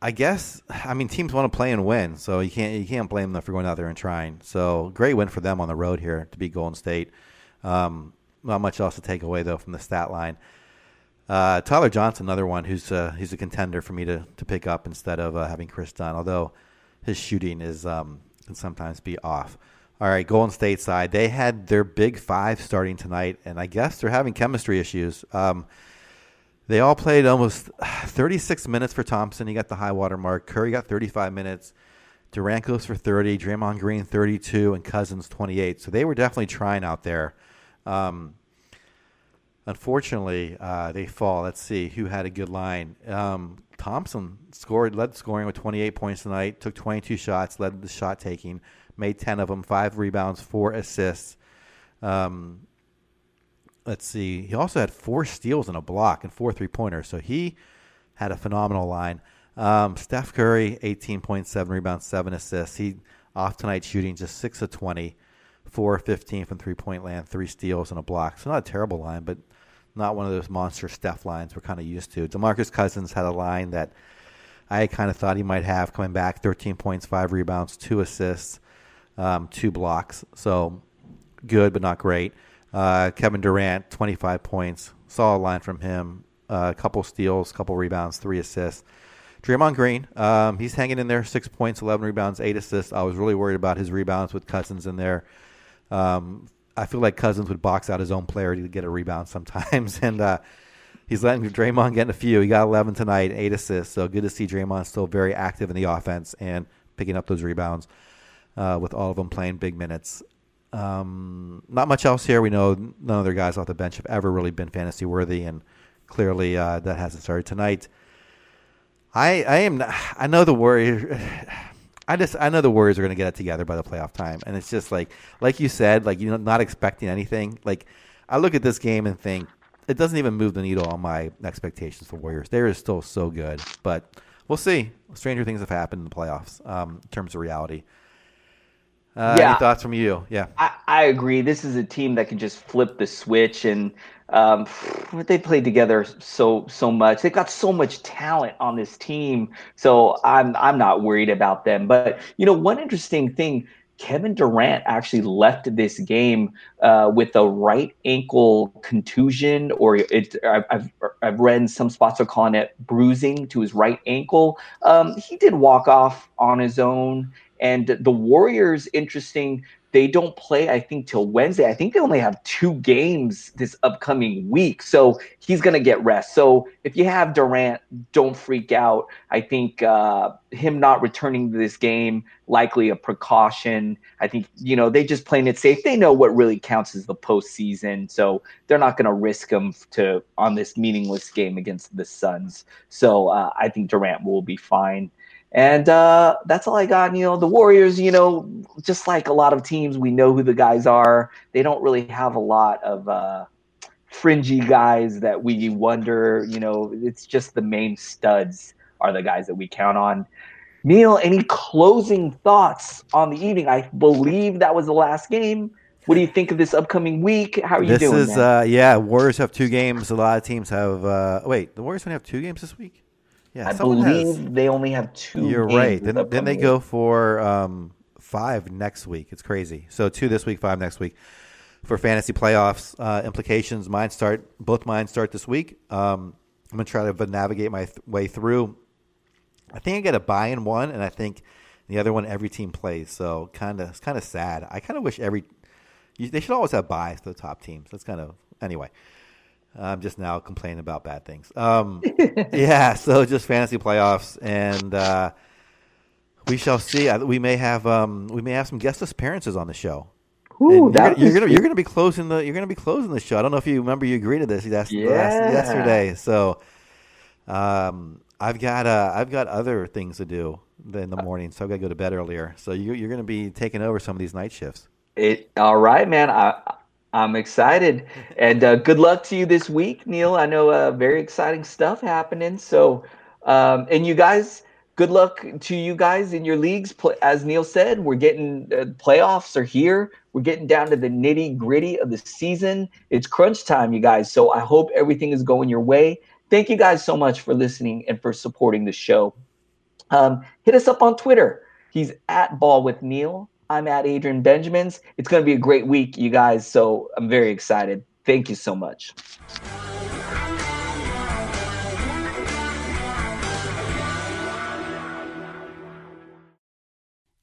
I guess I mean teams want to play and win, so you can't you can't blame them for going out there and trying. So great win for them on the road here to beat Golden State. Um, not much else to take away though from the stat line. Uh, Tyler Johnson, another one who's uh, he's a contender for me to, to pick up instead of uh, having Kris Dunn, although his shooting is um, can sometimes be off. All right, Golden State side, they had their big five starting tonight, and I guess they're having chemistry issues. Um, they all played almost 36 minutes for Thompson. He got the high water mark. Curry got 35 minutes. Durant goes for 30. Draymond Green 32, and Cousins 28. So they were definitely trying out there. Um, unfortunately, uh, they fall. Let's see who had a good line. Um, Thompson scored, led scoring with 28 points tonight. Took 22 shots, led the shot taking, made 10 of them, five rebounds, four assists. Um, let's see. He also had four steals and a block and four three pointers. So he had a phenomenal line. Um, Steph Curry, 18.7 rebounds, seven assists. He off tonight shooting just six of 20, four of 15 from three point land, three steals and a block. So not a terrible line, but not one of those monster Steph lines we're kind of used to. Demarcus Cousins had a line that I kind of thought he might have coming back 13 points, five rebounds, two assists, um, two blocks. So good, but not great. Uh, Kevin Durant, 25 points. Solid line from him. A uh, couple steals, couple rebounds, three assists. Draymond Green, um, he's hanging in there, six points, 11 rebounds, eight assists. I was really worried about his rebounds with Cousins in there. Um, I feel like Cousins would box out his own player to get a rebound sometimes. And uh, he's letting Draymond get a few. He got 11 tonight, eight assists. So good to see Draymond still very active in the offense and picking up those rebounds uh, with all of them playing big minutes. Um, not much else here. We know none of their guys off the bench have ever really been fantasy worthy, and clearly uh, that hasn't started tonight. I I am I know the Warriors. I just I know the Warriors are going to get it together by the playoff time, and it's just like like you said, like you know, not expecting anything. Like I look at this game and think it doesn't even move the needle on my expectations for Warriors. They are still so good, but we'll see. Stranger things have happened in the playoffs um, in terms of reality. Uh, yeah. Any thoughts from you? Yeah, I, I, agree. This is a team that can just flip the switch, and um, they played together so so much. They've got so much talent on this team, so I'm I'm not worried about them. But you know, one interesting thing. Kevin Durant actually left this game uh, with a right ankle contusion, or it, I've, I've read some spots are calling it bruising to his right ankle. Um, he did walk off on his own and the Warriors, interesting, they don't play, I think, till Wednesday. I think they only have two games this upcoming week. So he's going to get rest. So if you have Durant, don't freak out. I think uh, him not returning to this game, likely a precaution. I think, you know, they just playing it safe. They know what really counts as the postseason. So they're not going to risk him to on this meaningless game against the Suns. So uh, I think Durant will be fine. And uh, that's all I got. You know, the Warriors, you know, just like a lot of teams, we know who the guys are. They don't really have a lot of uh, fringy guys that we wonder, you know, it's just the main studs are the guys that we count on. Neil, any closing thoughts on the evening? I believe that was the last game. What do you think of this upcoming week? How are you this doing? This is, uh, yeah, Warriors have two games. A lot of teams have. Uh, wait, the Warriors only have two games this week? Yeah, I believe has, they only have two. You're right. Then, then they go for um, five next week. It's crazy. So two this week, five next week for fantasy playoffs uh, implications. Mine start both mine start this week. Um, I'm gonna try to navigate my th- way through. I think I get a bye in one, and I think the other one every team plays. So kind of it's kind of sad. I kind of wish every they should always have byes to the top teams. That's kind of anyway. I'm just now complaining about bad things. Um, yeah, so just fantasy playoffs, and uh, we shall see. We may have um, we may have some guest appearances on the show. Ooh, you're, you're, gonna you're gonna be closing the you're gonna be closing the show. I don't know if you remember you agreed to this last, yeah. last yesterday. So um, I've got uh, I've got other things to do in the morning, so I've got to go to bed earlier. So you, you're going to be taking over some of these night shifts. It all right, man. I I'm excited, and uh, good luck to you this week, Neil. I know uh, very exciting stuff happening. So, um, and you guys, good luck to you guys in your leagues. As Neil said, we're getting uh, playoffs are here. We're getting down to the nitty gritty of the season. It's crunch time, you guys. So I hope everything is going your way. Thank you guys so much for listening and for supporting the show. Um, hit us up on Twitter. He's at Ball with Neil. I'm at Adrian Benjamins. It's going to be a great week, you guys. So I'm very excited. Thank you so much.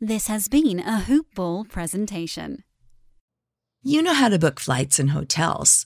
This has been a Hoop Ball presentation. You know how to book flights and hotels.